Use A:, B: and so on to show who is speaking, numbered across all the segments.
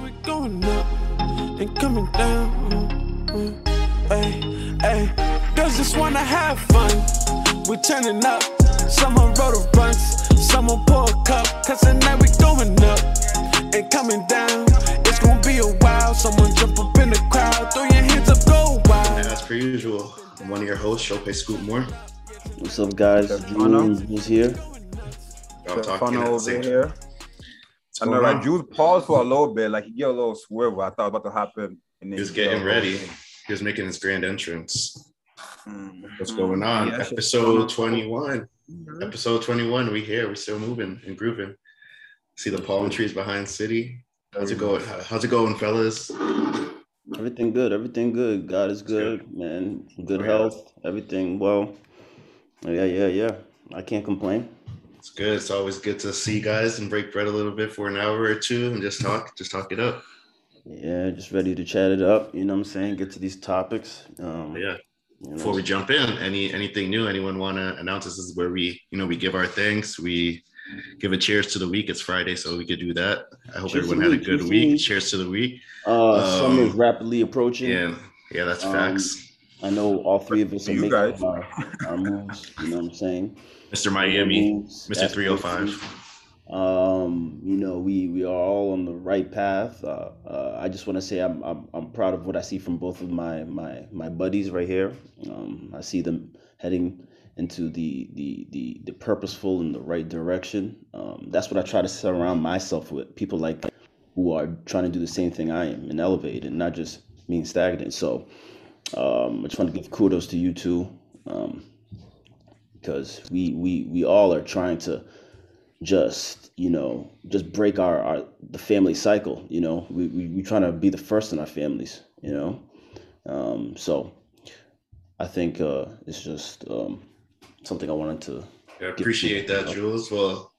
A: now we going up and coming down. Hey, hey, girls just wanna have fun. We turning up. Someone wrote a runs, someone pour a cup. Cause tonight we going up and coming down. It's gonna be a while. Someone jump up in the crowd, throw your hands up, go wild.
B: And as per usual, I'm one of your hosts, Showpay Scoop Moore.
C: What's up, guys? Jules was here.
B: I'm talking
D: Fun
B: at the
D: over here.
B: What's
D: I know,
B: going
D: right? Jules paused for a little bit, like he get a little swivel. I thought about to happen. And then
B: He was getting ready. He was making his grand entrance.
D: Mm.
B: What's going on?
D: Yeah.
B: Episode 21. Episode 21. We here. We're still moving and grooving. See the palm trees behind city. How's it going? How's it going, fellas?
C: Everything good. Everything good. God is good, man. Good
B: Oh, yeah.
C: health. Everything well. Yeah, yeah, yeah. I can't complain.
B: It's good. It's always good to see you guys and break bread a little bit for an hour or two and just talk, just talk it up.
C: Yeah, just ready to chat it up. You know what I'm saying? Get to these topics. Um,
B: Yeah.
C: you know,
B: Before we jump in, any anything new? Anyone want to announce? This is where we, you know, we give our thanks. We give a cheers to the week. It's Friday, so we could do that. I hope
C: Cheers
B: everyone
C: the
B: had a good
C: cheers
B: week.
C: week.
B: Cheers to the week.
C: uh,
B: um,
C: summer is rapidly approaching.
B: Yeah, yeah, that's
C: Um,
B: facts.
C: I know all three of us are
D: You
C: making
D: guys.
C: our, our moves. You know what I'm saying?
B: Mr. Miami,
C: Moves,
B: Mr. 305.
C: Um, you know, we we are all on the right path. Uh, uh, I just want to say I'm, I'm I'm proud of what I see from both of my my my buddies right here. Um, I see them heading into the the the the purposeful and the right direction. Um, that's what I try to surround myself with people like that who are trying to do the same thing I am and elevate and not just being stagnant. So um, I just want to give kudos to you two um, because we we we all are trying to just you know just break our, our the family cycle you know we, we we trying to be the first in our families you know um so i think uh it's just um something i wanted to
B: I appreciate that, Jules. Well,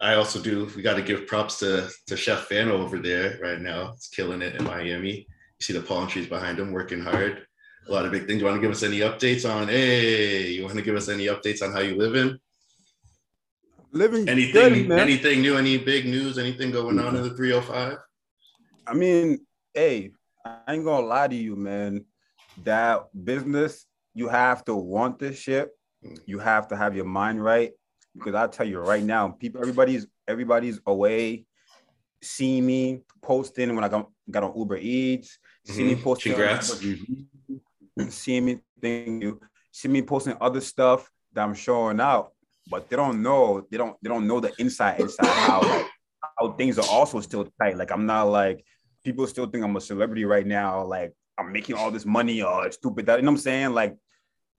B: I also do. We got to give props to to Chef Fano over there right now. It's killing it in Miami. You see the palm trees behind him, working hard. A lot of big things. You want to give us any updates on? Hey, you want to give us any updates on how you living?
D: Living
B: Anything?
D: good,
B: anything new? Any big news? Anything going on in the 305?
D: I mean, hey, I ain't gonna lie to you, man. That business, you have to want this shit. You have to have your mind right. Because I tell you right now, people, everybody's everybody's away. See me posting when I got, got on Uber Eats. See me
B: Mhm.
D: posting.
B: Congrats.
D: See me thank you. See me posting other stuff that I'm showing out, but they don't know. They don't. They don't know the inside inside how like, how things are also still tight. Like I'm not like people still think I'm a celebrity right now. Like I'm making all this money or it's stupid. That you know what I'm saying? Like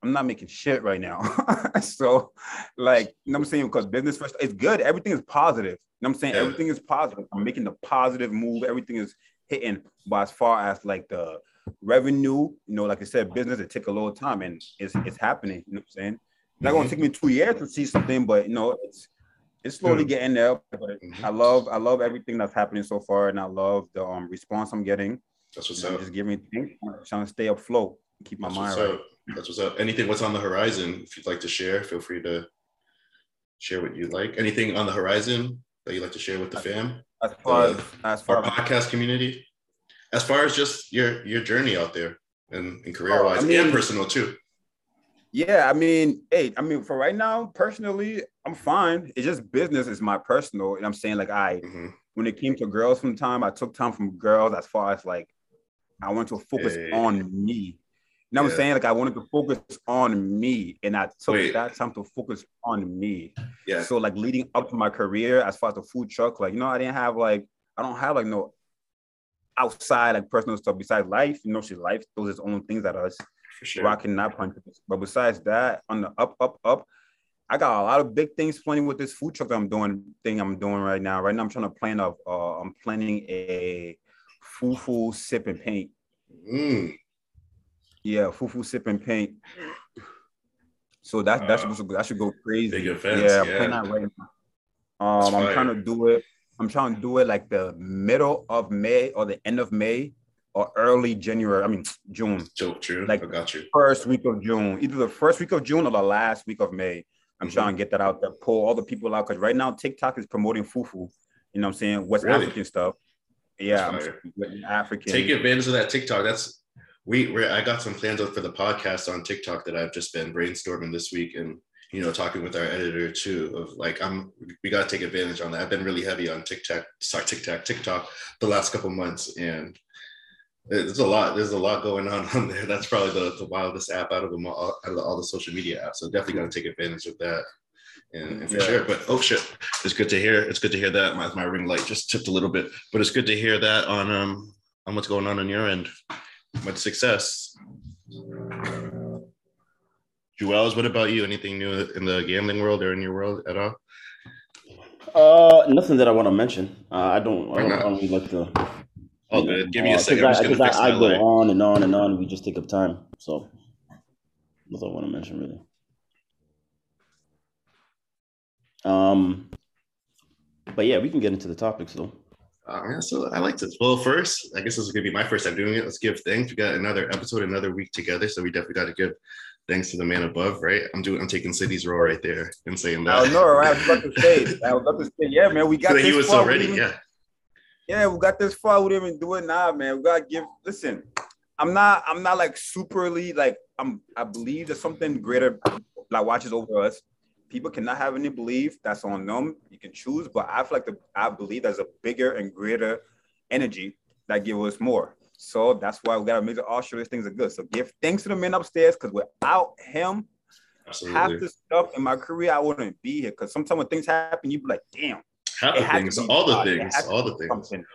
D: I'm not making shit right now. so like you know what I'm saying? Because business first, it's good. Everything is positive. You know what I'm saying? Everything is positive. I'm making the positive move. Everything is hitting. But as far as like the revenue, you know, like I said, business it take a little time and it's it's happening. You know what I'm saying? It's not gonna
B: Mhm.
D: take me two years to see something, but you know, it's it's slowly getting there. But
B: Mhm.
D: I love I love everything that's happening so far, and I love the um response I'm getting.
B: That's what's
D: You
B: up.
D: just give me things, trying to stay afloat, keep my
B: That's
D: mind
B: what's
D: right.
B: up. That's what's up. Anything what's on the horizon? If you'd like to share, feel free to share what you'd like. Anything on the horizon that you'd like to share with the fam,
D: As far as as
B: our
D: far as
B: podcast community, as far as just your your journey out there and, and career wise
D: Oh, I mean-
B: and personal too.
D: Yeah, I mean, hey, I mean, for right now, personally, I'm fine. It's just business is my personal. And I'm saying, like, I
B: Mhm.
D: when it came to girls from time, I took time from girls as far as like I wanted to focus
B: Hey.
D: on me. You know what
B: Yeah.
D: I'm saying? Like I wanted to focus on me, and I took
B: Wait.
D: that time to focus on me.
B: Yeah.
D: So like leading up to my career, as far as the food truck, like you know, I didn't have like I don't have like no outside like personal stuff besides life. You know, she life those is own things that us
B: sure.
D: rocking that punch. But besides that, on the up, up, up, I got a lot of big things planning with this food truck I'm doing. Thing I'm doing right now. Right now, I'm trying to plan of. Uh, I'm planning a fufu sip and paint.
B: Mm,
D: Yeah, fufu sip and paint. So that that's
B: Uh,
D: supposed to go, that should go crazy.
B: big events,
D: yeah, I'm
B: yeah.
D: planning that right now. Um, I'm trying to do it. I'm trying to do it like the middle of May or the end of May or early January. I mean June.
B: joke, true.
D: Like-
B: I got you.
D: first week of June, either the first week of June or the last week of May. I'm
B: Mhm.
D: trying to get that out there, pull all the people out because right now TikTok is promoting fufu. You know what I'm saying? West
B: Really?
D: African stuff. Yeah, African.
B: Take advantage of that TikTok. That's we. we I got some plans out for the podcast on TikTok that I've just been brainstorming this week, and you know, talking with our editor too. Of like, I'm we got to take advantage on that. I've been really heavy on TikTok, sorry, TikTok, TikTok the last couple months, and there's a lot. There's a lot going on on there. That's probably the, the wildest app out of them all, out of all the social media apps. So definitely got to take advantage of that. And, and for
D: Yeah.
B: sure, but oh shit, it's good to hear. It's good to hear that my, my ring light just tipped a little bit, but it's good to hear that on um on what's going on on your end. Much success. Jules, what about you? Anything new in the gambling world or in your world at all?
C: Uh, nothing that I want to mention. Uh, I don't. I don't, I don't really like to.
B: Oh,
C: know,
B: good. Give me a
C: uh,
B: second. I'm just
C: I,
B: gonna fix
C: I, I go
B: light.
C: on and on and on. We just take up time. So that's all I want to mention, really. Um, but yeah, we can get into the topics though.
B: Uh, yeah, so I like this. Well, first, I guess this is gonna be my first time doing it. Let's give thanks. We got another episode, another week together, so we definitely got to give thanks to the man above, right? I'm doing. I'm taking City's role right there and saying that.
D: I know, right? I was about to say, I was about to say, yeah, man, we got
B: So
D: this
B: he was
D: far.
B: so
D: we
B: ready.
D: didn't-
B: Yeah.
D: Yeah, we got this far. We didn't even do it now, man. We gotta give. Listen, I'm not. I'm not like superly like. I'm. I believe there's something greater like watches over us. People cannot have any belief. That's on them. You can choose, but I feel like the. I believe there's a bigger and greater energy that give us more. So that's why we gotta make all sure these things are good. So give thanks to the men upstairs, because without him, half the stuff in my career, I wouldn't be here. Because sometimes when things happen, you be like, damn.
B: Half the things, all the. Things, all the things.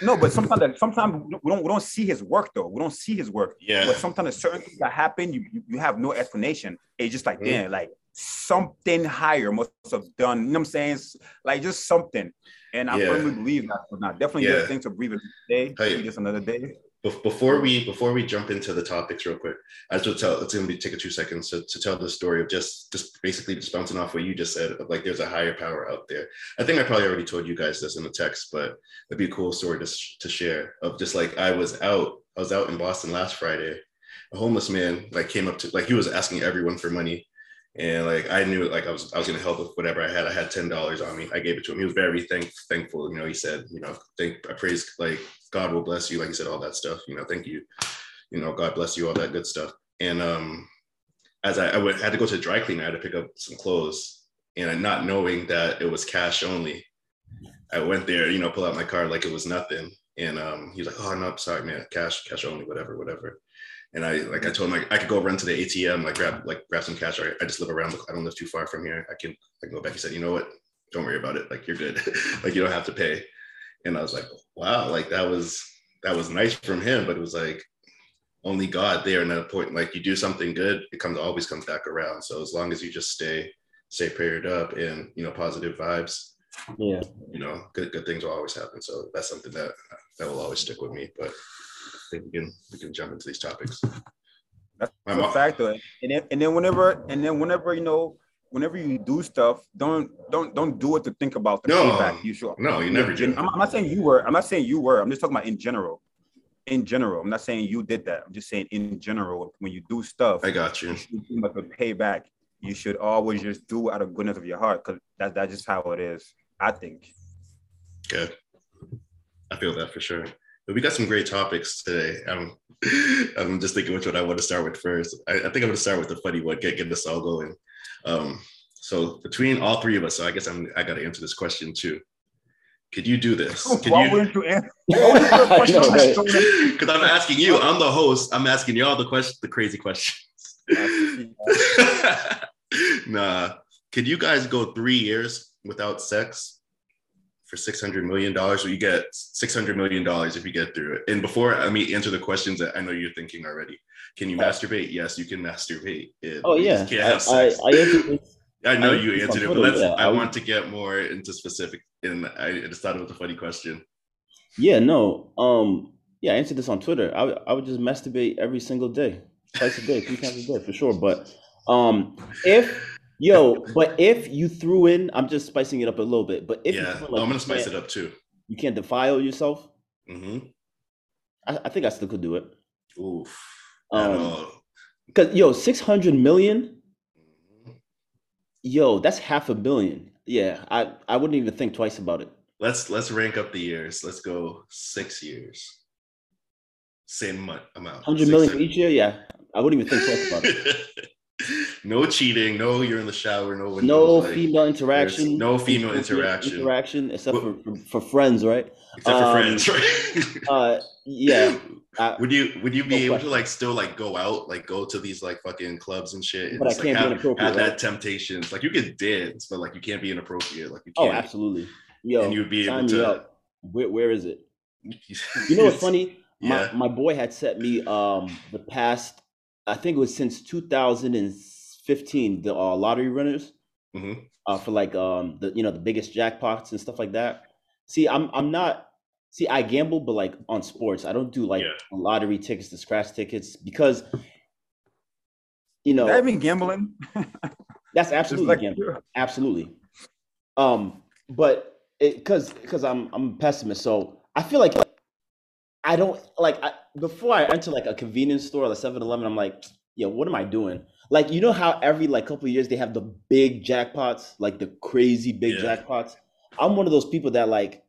D: No, but sometimes sometimes we don't we don't see his work though. We don't see his work.
B: Yeah.
D: But sometimes certain things that happen, you you, you have no explanation. It's just like
B: Mhm.
D: damn, like something higher must have done. You know what I'm saying? It's like just something. And I
B: Yeah.
D: firmly believe that. Now definitely
B: Yeah.
D: thanks for breathing today.
B: Hey.
D: This another day.
B: Before we before we jump into the topics real quick, I just want to tell it's gonna be take a two seconds to, to tell the story of just just basically just bouncing off what you just said of like there's a higher power out there. I think I probably already told you guys this in the text, but it'd be a cool story to, to share of just like I was out I was out in Boston last Friday. A homeless man like came up to like he was asking everyone for money. And like I knew like I was I was gonna help with whatever I had. I had ten dollars on me. I gave it to him. He was very thank, thankful. You know, he said, you know, thank I praise like God will bless you, like he said, all that stuff. You know, thank you. You know, God bless you, all that good stuff. And um, as I, I went, had to go to dry cleaner, I had to pick up some clothes, and not knowing that it was cash only, I went there, you know, pull out my card like it was nothing. And um, he's like, "Oh no, sorry, man, cash, cash only, whatever, whatever." And I like I told him like I could go run to the ATM, like grab like grab some cash. I, I just live around. I don't live too far from here. I can I can go back. He said, "You know what? Don't worry about it. Like you're good. like you don't have to pay." And I was like, "Wow, like that was that was nice from him." But it was like only God there and at a point like you do something good, it comes always comes back around. So as long as you just stay stay prayed up and you know positive vibes,
C: Yeah.
B: you know good good things will always happen. So that's something that that will always stick with me. But think we can we can jump into these topics.
D: That's
B: My
D: a
B: mom-
D: fact. And then and then whenever and then whenever you know whenever you do stuff, don't don't don't do it to think about the
B: No.
D: payback. You should
B: No, you never do.
D: I'm, I'm not saying you were. I'm not saying you were. I'm just talking about in general. In general, I'm not saying you did that. I'm just saying in general, when you do stuff,
B: I got you.
D: you should the payback. You should always just do out of goodness of your heart, because that, that's just how it is. I think.
B: Good. I feel that for sure. We got some great topics today. I'm, I'm just thinking which one I want to start with first. I, I think I'm going to start with the funny one, get, get this all going. Um, so between all three of us, so I guess I'm, I got to answer this question too. Could you do this?
D: Why
B: you?
D: wouldn't you answer?
C: I know, right?
B: Because I'm asking you. I'm the host. I'm asking you all the questions, the crazy questions. nah. Could you guys go three years without sex for six hundred million dollars? You get six hundred million dollars if you get through it. And before I mean answer the questions that I know you're thinking already. Can you masturbate? Yes, you can masturbate. And
C: Oh yeah. I,
B: have
C: I,
B: sex.
C: I answered.
B: I know you answered it, but let's.
C: yeah,
B: I,
C: I
B: want to get more into specific, and I just thought it was a funny question.
C: Yeah, no. Um, yeah, I answered this on Twitter. I would- I would just masturbate every single day, twice a day, three times a day for sure. But um, if yo, but if you threw in, I'm just spicing it up a little bit. But if
B: yeah, no, I'm gonna spice it up too.
C: You can't defile yourself.
B: Mm-hmm.
C: I, I think I still could do it.
B: Oof.
C: Um,
B: Um,
C: Cause yo, six hundred million, yo, that's half a billion. Yeah, I I wouldn't even think twice about it.
B: let's let's rank up the years. Let's go six years. Same amount.
C: Hundred million each year. Yeah, I wouldn't even think twice about it.
B: no cheating. No, you're in the shower. No,
C: No
B: like,
C: female interaction.
B: No female interaction.
C: Interaction, except for, for for friends, right?
B: except for
C: Um,
B: friends, right?
C: Uh, yeah. I-
B: would you would you be
C: No
B: able
C: question.
B: to like still like go out like go to these like fucking clubs and shit and
C: But I
B: just, like,
C: can't be
B: have,
C: inappropriate,
B: have
C: right?
B: that temptations like you can dance but like you can't be inappropriate like you
C: Oh,
B: can't Oh,
C: absolutely. Yo,
B: and you'd be able to
C: up. Where where is it? You know what's funny?
B: Yeah.
C: My my boy had set me um the past I think it was since 2015 the uh, lottery winners
B: Mhm.
C: uh for like um the you know the biggest jackpots and stuff like that. See, I'm I'm not see I gamble but like on sports. I don't do like
B: Yeah.
C: lottery tickets, the scratch tickets because you know
D: That even gambling.
C: that's absolutely
D: like
C: gambling. Absolutely. Um, but it because because I'm I'm a pessimist, so I feel like I don't like I, before I enter like a convenience store or a 7-Eleven, I'm like, yeah, what am I doing? Like, you know how every like couple of years they have the big jackpots, like the crazy big
B: Yeah.
C: jackpots. I'm one of those people that like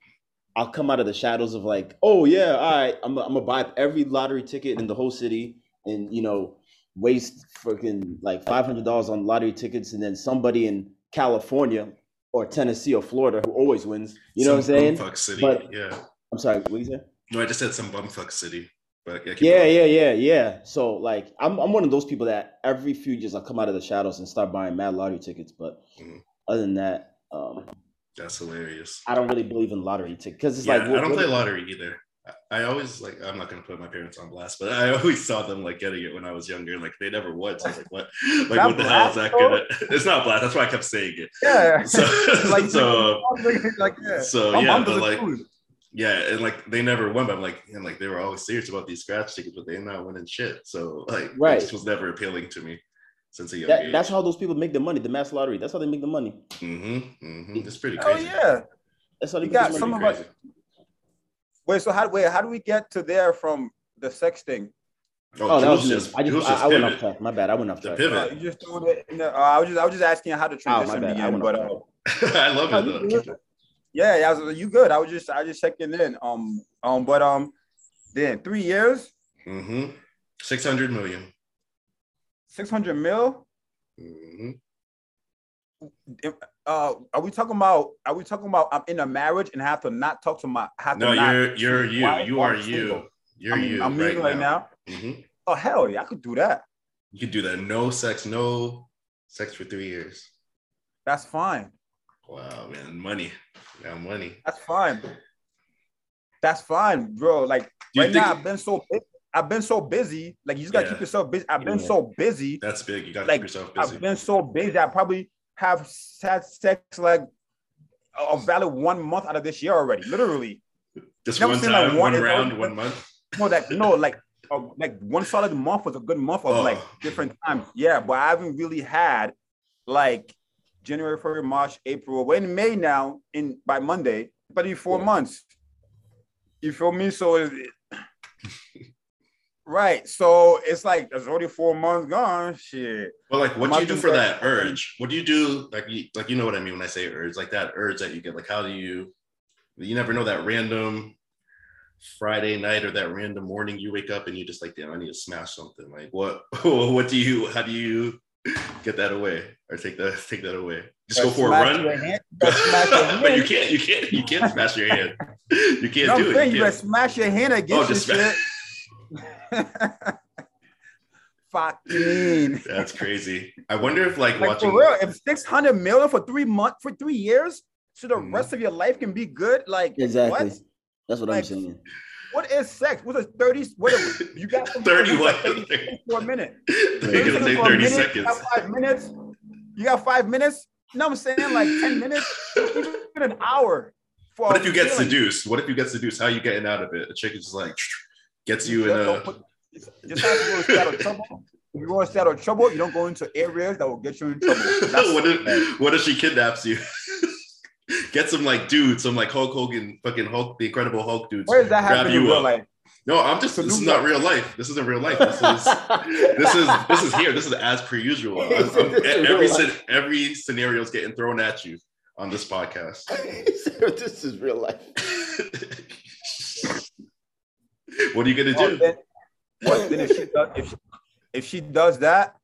C: I'll come out of the shadows of like, oh yeah, all right, I'm I'm gonna buy every lottery ticket in the whole city, and you know, waste freaking like five hundred dollars on lottery tickets, and then somebody in California or Tennessee or Florida who always wins. You know what I'm saying?
B: city
C: But-
B: yeah
C: I'm sorry, what you say?
B: No i just said some bumfuck city but yeah,
C: Yeah,
B: going.
C: yeah, yeah, yeah. So like, I'm I'm one of those people that every few years I come out of the shadows and start buying mad lottery tickets. But
B: Mhm.
C: other than that, um,
B: that's hilarious
C: I don't really believe in lottery tickets because it's
B: yeah,
C: like
B: i don't play lottery either I- always like. I'm not gonna put my parents on blast, but I always saw them like getting it when I was younger. Like they never would. So I was like, "What? Like what the hell is that
D: blast,
B: gonna?" It's not blast. That's why I kept saying it.
D: Yeah.
B: So,
D: like,
B: so
D: like, yeah.
B: so yeah, but like
D: too.
B: Yeah, and like they never won, but I'm like, and like they were always serious about these scratch tickets, but they're not winning shit. So like,
C: Right.
B: it just was never appealing to me since a young
C: that,
B: age.
C: that's how those people make the money. The mass lottery. That's how they make the money.
B: hmm hmm It's pretty
D: Oh yeah.
C: That's how they
D: You
C: make
D: got
C: the
D: some
C: money.
D: of us- Wait, so how wait, how do we get to there from the sex thing?
C: Oh, that was
B: Jules
C: me.
B: just,
C: I just
B: Jules
C: I, I went off
B: pivot.
C: track. My bad. I went off
B: The
C: track.
B: pivot.
D: Uh, you just doing it. In the, uh, I was just I was just asking how the
C: Oh, my
D: transition
C: bad. I
D: began,
C: went
D: but
C: off
D: uh,
B: I love
C: Oh,
B: it though.
D: Yeah, yeah, I was, you good. I was just I just checking in. Um, um, but um, then three years,
B: Mm-hmm. Six hundred million.
D: six hundred mil.
B: Mm-hmm.
D: Uh, are we talking about? Are we talking about? I'm in a marriage and have to not talk to my. Have
B: No,
D: to
B: you're you're you. You are you. You're
D: I'm,
B: you.
D: I'm
B: right
D: right now.
B: Mm-hmm.
D: Oh hell yeah, I could do that.
B: You could do that. No sex. No sex for three years.
D: That's fine.
B: Wow, man, money. Now money.
D: That's fine. That's fine, bro. Like right now, I've been so bu- I've been so busy. Like you just gotta
B: Yeah.
D: keep yourself busy. I've been
C: Yeah.
D: so busy.
B: that's big? You got to
D: Like,
B: keep yourself busy.
D: I've been so busy. I probably have had sex like a valid one month out of this year already. Literally.
B: Just
D: never
B: one
D: seen,
B: time,
D: like, one
B: one round, one month.
D: No, that no, like uh, like one solid month was a good month of
B: Oh.
D: like different times. Yeah, but I haven't really had like January, February, March, April. We're in May now. In by Monday, but in four
C: Yeah.
D: months. You feel me? So it, right. So it's like there's already four months gone. Shit.
B: Well, like, what do you do for
D: that?
B: that urge? What do you do? Like, you, like you know what I mean when I say urge, like that urge that you get. Like, how do you? You never know that random Friday night or that random morning you wake up and you just like, damn, I need to smash something. Like, what? What do you? How do you get that away or take that take that away? Just go for a run.
D: your hand. You better smash your
B: but you can't. You can't. You can't smash your hand. You can't
D: You know what
B: do it.
D: You
B: You
D: better
B: can't.
D: smash your hand
B: Oh,
D: against
B: just
D: your
B: smash.
D: shit. Fucking.
B: That's crazy. I wonder if like,
D: Like
B: watching.
D: for real, if six hundred million for three months for three years, so the
B: Mhm.
D: rest of your life can be good. Like
C: Exactly.
D: what?
C: That's what I'm saying.
D: What is sex? What's a thirty? What is, you got
B: 30 what?
D: for a minute?
B: They're
D: Thirty
B: gonna say
D: for a
B: 30
D: minute,
B: seconds.
D: You got five minutes. You got five minutes. You know what I'm saying? Like ten minutes, even an hour.
B: What if you get
D: feeling.
B: seduced? What if you get seduced? How are you getting out of it? A chick is just like gets you in a.
D: put- just just have to go stay out of trouble. If you want to stay out of trouble, you don't go into areas that will get you in trouble.
B: What if what if she kidnaps you? Get some like dudes, some like Hulk Hogan, fucking Hulk, the Incredible Hulk dudes.
D: Where does that
B: grab you
D: in real
B: up.
D: life?
B: No, I'm just. This is not real life. This isn't real life. This is this is this is here. This is as per usual. I'm- I'm-
C: is
B: every every scenario is getting thrown at you. on this podcast.
C: this is real life.
B: what are you gonna do?
D: then, what, then if she does if she, if she does that,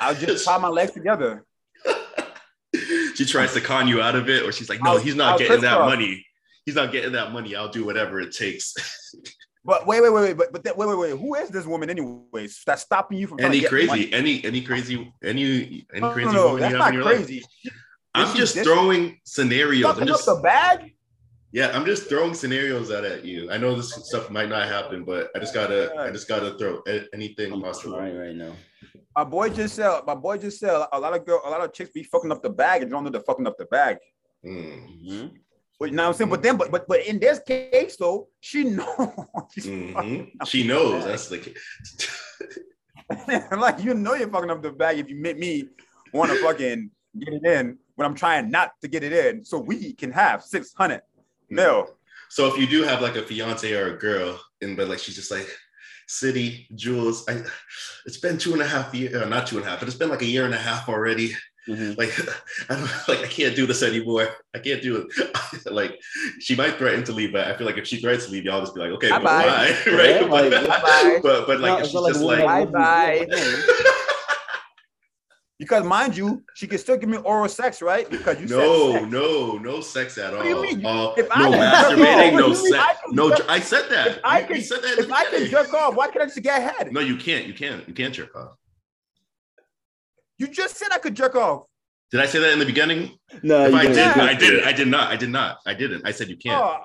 D: I'll just tie my legs together.
B: She tries to con you out of it, or she's like, "No,
D: I'll-
B: he's not
D: I'll
B: getting that
D: crisscross.
B: money. He's not getting that money. I'll do whatever it takes."
D: But wait, wait, wait, wait, but but that, wait, wait, wait. Who is this woman, anyways? That's stopping you from
B: any crazy,
D: money?
B: any any crazy, any any
D: No,
B: crazy
D: no, no,
B: woman
D: that's
B: you have
D: not
B: in your life?
D: crazy.
B: I'm
D: This
B: just
D: is- this-
B: throwing scenarios. I'm just
D: up the bag.
B: yeah, I'm just throwing scenarios out at you. I know this stuff might not happen, but I just gotta, I just gotta throw anything
C: I'm
B: possible.
C: trying right now.
D: My boy just said. My boy just said a lot of girl, a lot of chicks be fucking up the bag and don't know they're fucking up the bag.
B: Mm,
C: Mhm.
D: But you know what I'm saying? But then, but but but in this case though, she knows.
B: Mhm. She knows
D: bag.
B: that's the.
D: like you know you're fucking up the bag if you make me want to fucking get it in when I'm trying not to get it in, so we can have six hundred mil.
B: So if you do have like a fiance or a girl, and but like she's just like, City Jules, I, it's been two and a half years, uh, not two and a half, but it's been like a year and a half already.
C: Mhm.
B: Like, I don't like I can't do this anymore. I can't do it. like, she might threaten to leave, but I feel like if she threatens to leave, y'all just be like, okay, bye
D: Bye-bye.
B: bye,
C: Yeah,
B: right?
C: like,
B: but,
D: bye-bye.
B: but but like
C: Not-
B: if she's
C: like
B: just like,
D: Bye-bye. Because mind you, she can still give me oral sex, right? Because you
B: no,
D: said sex.
B: no, no sex at all.
D: What do you mean?
B: Uh,
D: If I
B: no
D: can-
B: masturbating,
D: No,
B: no
D: what do you mean?
B: sex.
D: I
B: No,
D: jerk-
B: I said that.
D: If I can,
B: you said that.
D: if I can jerk off, why can't I just get ahead?
B: No, you can't. You can't. You can't jerk off.
D: You just said I could jerk off.
B: Did I say that in the beginning?
C: No,
B: if
C: you
B: I
C: didn't.
B: did,
D: Yeah.
B: I didn't. I did not. I did not. I didn't. I said you can't.
D: Oh,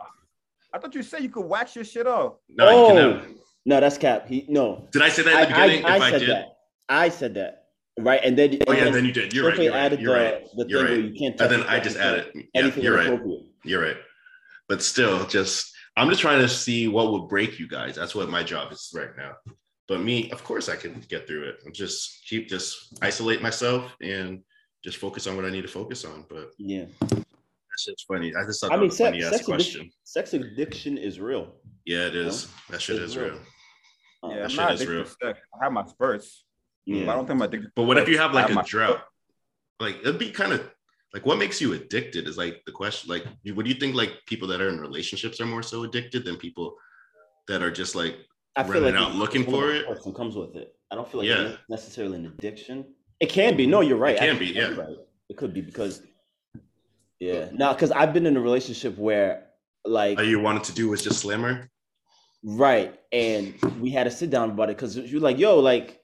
D: I thought you said you could wax your shit off.
B: no, you
C: oh,
B: cannot.
C: no, that's cap. He no.
B: Did I say that in the beginning?
C: I,
B: if
C: I
B: I
C: said
B: did.
C: that. I said that. Right, and then
B: Oh
C: and
B: yeah,
C: then
B: then you did. You're right. You're right.
C: added
B: You're
C: the,
B: right.
C: the
B: You're
C: thing where
B: right.
C: you can't.
B: And then I just
C: you can't-
B: Yeah, you're right. You're right. But still, just I'm just trying to see what would break you guys. That's what my job is right now. But me, of course, I can get through it. I'm just keep just isolate myself and just focus on what I need to focus on. But
C: Yeah,
B: that's just funny. I just thought
C: I
B: that
C: mean,
B: was a
C: sex,
B: funny ass
C: sex,
B: question.
C: sex addiction is real.
B: Yeah, it is. That shit
C: It's
B: is
C: real.
B: real.
D: Yeah,
B: that
D: I'm
B: shit
D: not
B: is real.
D: to sex. I have my spurts.
C: Yeah.
D: But I don't think I'm addicted.
B: But what if you have like
D: have
B: a
D: my-
B: drought? Like it'd be kind of like what makes you addicted is like the question. Like, you- what do you think? Like people that are in relationships are more so addicted than people that are just like
C: I
B: running
C: like
B: out
C: it's-
B: looking
C: it's
B: for it?
C: perks that comes with it. I don't feel like
B: Yeah.
C: it's necessarily an addiction. It can be. No, you're right.
B: It can
C: Actually,
B: be, yeah.
C: right. It could be because, yeah. Now, because I've been in a relationship where, like,
B: all you wanted to do was just slimmer.
C: right, and we had to sit down about it because you're like, yo, like,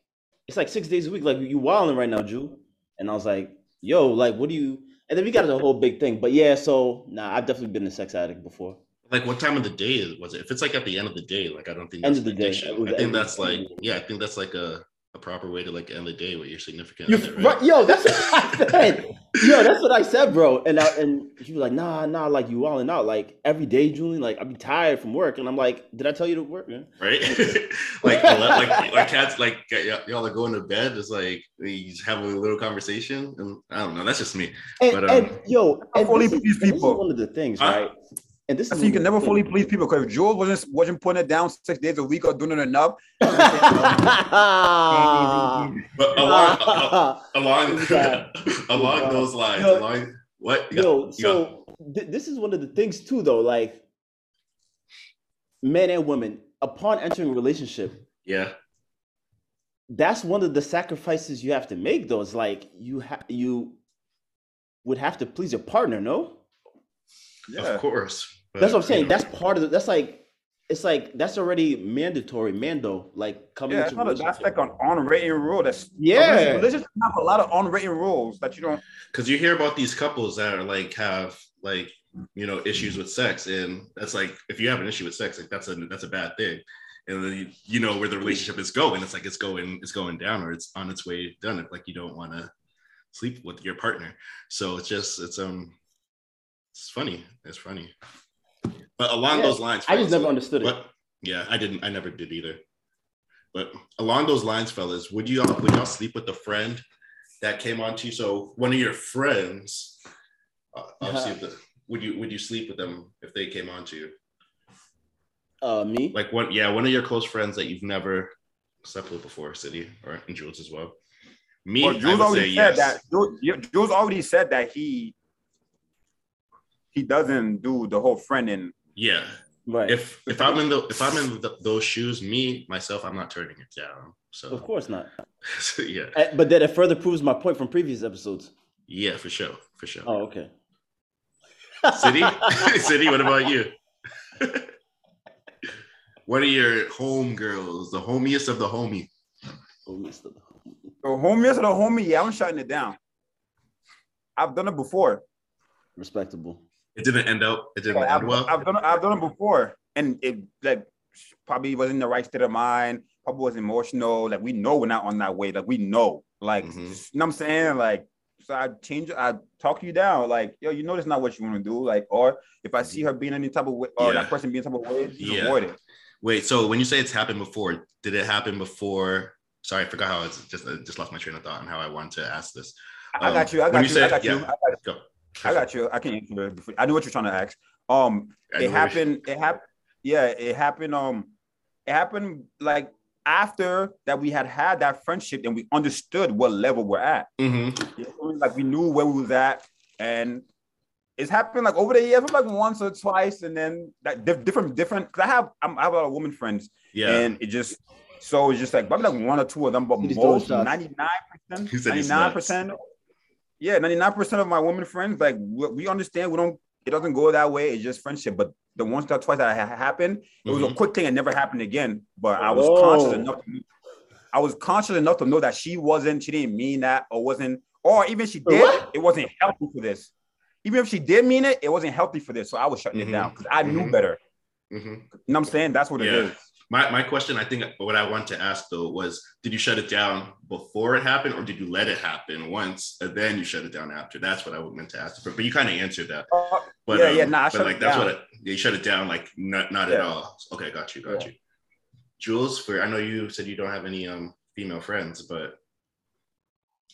C: it's like six days a week. Like, you wilding right now, Jew. And I was like, yo, like, what do you? And then we got a whole big thing. But yeah, so nah, I've definitely been a sex addict before.
B: Like what time of the day was it? If it's like at the end of the day, like I don't think
C: End of the day.
B: addiction.
C: It was
B: I think that's like yeah, I think that's like a, a proper way to like end the day with your significant
C: You
B: other, right?
C: right, yo, that's what I said. Yo, that's what I said, bro. And I, and he was like, nah, nah, like you walling out like every day, Julian. Like I'd be tired from work, and I'm like, did I tell you to work, man?
B: right? like, like, like cats, like y- y'all are going to bed. It's like you just have a little conversation, and I don't know. That's just me.
C: And,
B: But, um,
C: and yo, and
D: fully
C: this, is,
D: please
C: this is
D: people.
C: one of the things,
B: Huh?
C: Right? And this
D: I
C: is
D: see you can never fully please people because if Jules wasn't wasn't putting it down six days a week or doing it enough.
B: But along uh, along along
C: Yeah.
B: those lines,
C: Yo.
B: along what? You
C: Yo,
B: you
C: so th- this is one of the things too, though. Like, men and women, upon entering a relationship,
B: yeah,
C: that's one of the sacrifices you have to make. Though, it's like you have you would have to please your partner. No, Yeah.
B: of course.
C: That's what I'm saying. That's part of it. That's like it's like that's already mandatory, mando. Like coming
D: Yeah,
C: into
D: not a, that's like an unwritten rule. That's
C: Yeah.
D: Religion have a lot of unwritten rules that you don't.
B: because you hear about these couples that are like have like you know issues with sex and that's like if you have an issue with sex like that's a that's a bad thing and then you, you know where the relationship is going it's like it's going it's going down or it's on its way down like you don't want to sleep with your partner so it's just it's um it's funny it's funny but along
C: Yeah,
B: those lines
C: I just never understood it.
B: but yeah i didn't i never did either but along those lines fellas would you all would y'all sleep with a friend that came on to you so one of your friends uh, obviously
C: Uh-huh.
B: the, would you would you sleep with them if they came on to you
C: Uh, me.
B: like one yeah one of your close friends that you've never slept with before city or and jules as well me
D: Well,
B: i
D: Jules
B: would say
D: already said
B: yes
D: that. Jules, Jules already said that he he doesn't do the whole friend and
B: Yeah.
C: Right.
B: If if I'm in the if I'm in the, those shoes, me myself, I'm not turning it down. So
C: of course not.
B: so, yeah,
C: Uh, But that it further proves my point from previous episodes.
B: yeah, for sure, for sure.
C: Oh, okay.
B: City, City. What about you? what are your home girls? The homiest of the homie.
C: Oh, Mr.
D: the homies of the homie, yeah, I'm shutting it down. I've done it before.
C: Respectable.
B: It didn't end up. It didn't
D: I've,
B: end well.
D: I've done it, I've done it before, and it like probably wasn't in the right state of mind. Probably was emotional. Like we know we're not on that way. Like we know. Like
B: Mhm.
D: you know what I'm saying. Like so I change. I talk you down. Like yo, you know that's not what you want to do. Like or if I see her being any type of way, or
B: Yeah.
D: that person being type of way, just
B: Yeah.
D: avoid it.
B: Wait, so when you say it's happened before, did it happen before? Sorry, I forgot how it's just I just lost my train of thought and how I wanted to ask this.
D: I, I
B: Um,
D: got you. I got
B: you
D: you.
B: said-
D: I got you.
B: yeah.
D: I got,
B: Go.
D: I got you. I can answer it before. I knew what you're trying to ask. Um, it happened. It happened. Yeah, it happened. Um, it happened like after that we had had that friendship and we understood what level we're at.
B: Mhm.
D: You know what I mean? Like we knew where we was at, and it's happened like over the years, like once or twice, and then that diff- different, different. Cause I have I'm, I have a lot of women friends,
B: Yeah.
D: and it just so it's just like probably like one or two of them, but
C: He just throwing
D: most ninety nine percent,
B: He said
D: ninety
B: he's
D: nine
B: nuts.
D: percent, yeah, ninety nine percent of my women friends like we, we understand we don't. It doesn't go that way. It's just friendship. But the once or twice that ha- happened, it was a
B: Mhm.
D: quick thing and never happened again. But I was
C: Whoa.
D: conscious enough. To, I was conscious enough to know that she wasn't. She didn't mean that, or wasn't, or even she did.
C: What?
D: It wasn't healthy for this. Even if she did mean it, it wasn't healthy for this. So I was shutting
B: Mhm.
D: it down because I knew
B: Mhm.
D: better.
B: Mhm.
D: You know what I'm saying? That's what it
B: Yeah.
D: is.
B: My my question, I think, what I want to ask though was, did you shut it down before it happened, or did you let it happen once and then you shut it down after? That's what I was meant to ask. But you kind of answered that.
D: Uh,
B: But
D: Yeah,
B: um,
D: yeah, nah, I
B: but like that's
D: down.
B: what it, you shut it down, like not not at all. Okay, got you, got
D: Yeah.
B: you. Jules, for I know you said you don't have any um female friends, but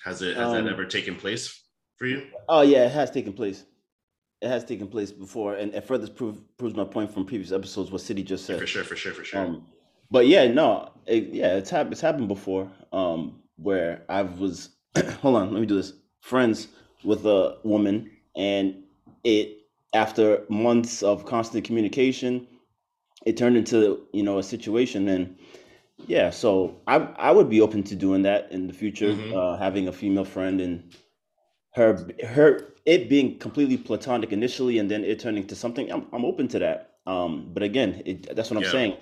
B: has it has
C: Um,
B: that ever taken place for you?
C: Oh yeah, it has taken place. It has taken place before, and it further prove, proves my point from previous episodes. What City just said.
B: For sure, for sure, for sure.
C: Um, but yeah, no, it, yeah, it's happened. It's happened before. Um, where I was, hold on, let me do this. Friends with a woman, and it after months of constant communication, it turned into you know a situation, and yeah, so I I would be open to doing that in the future,
B: Mhm.
C: uh, having a female friend and her her it being completely platonic initially, and then it turning to something. I'm I'm open to that. Um, but again, it, that's what I'm
B: Yeah.
C: saying.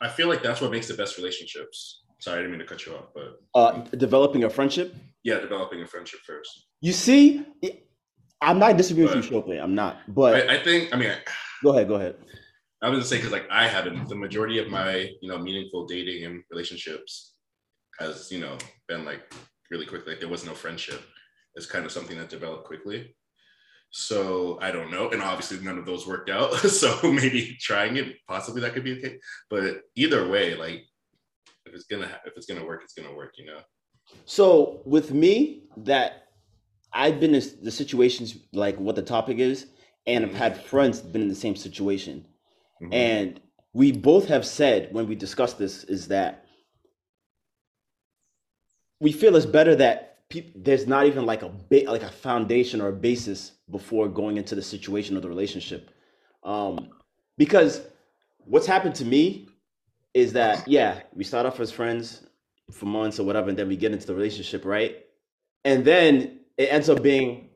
B: I feel like that's what makes the best relationships. Sorry, I didn't mean to cut you off, but
C: uh, developing a friendship.
B: yeah, developing a friendship first.
C: You see, I'm not disagreeing with
B: But-
C: you, Shoplay. I'm not. But
B: I, I think, I mean,
C: go ahead, go ahead.
B: I was gonna say because like I haven't the majority of my you know meaningful dating and relationships has you know been like really quick. Like there was no friendship. It's kind of something that developed quickly. So I don't know, and obviously none of those worked out. so maybe trying it, possibly that could be okay. But either way, like if it's gonna if it's gonna work, it's gonna work. You know.
C: So with me, that I've been in the situations like what the topic is, and I've had friends been in the same situation,
B: Mhm.
C: and we both have said when we discussed this is that we feel it's better that there's not even like a like a foundation or a basis before going into the situation or the relationship. Um because what's happened to me is that yeah we start off as friends for months or whatever and then we get into the relationship right? And then it ends up being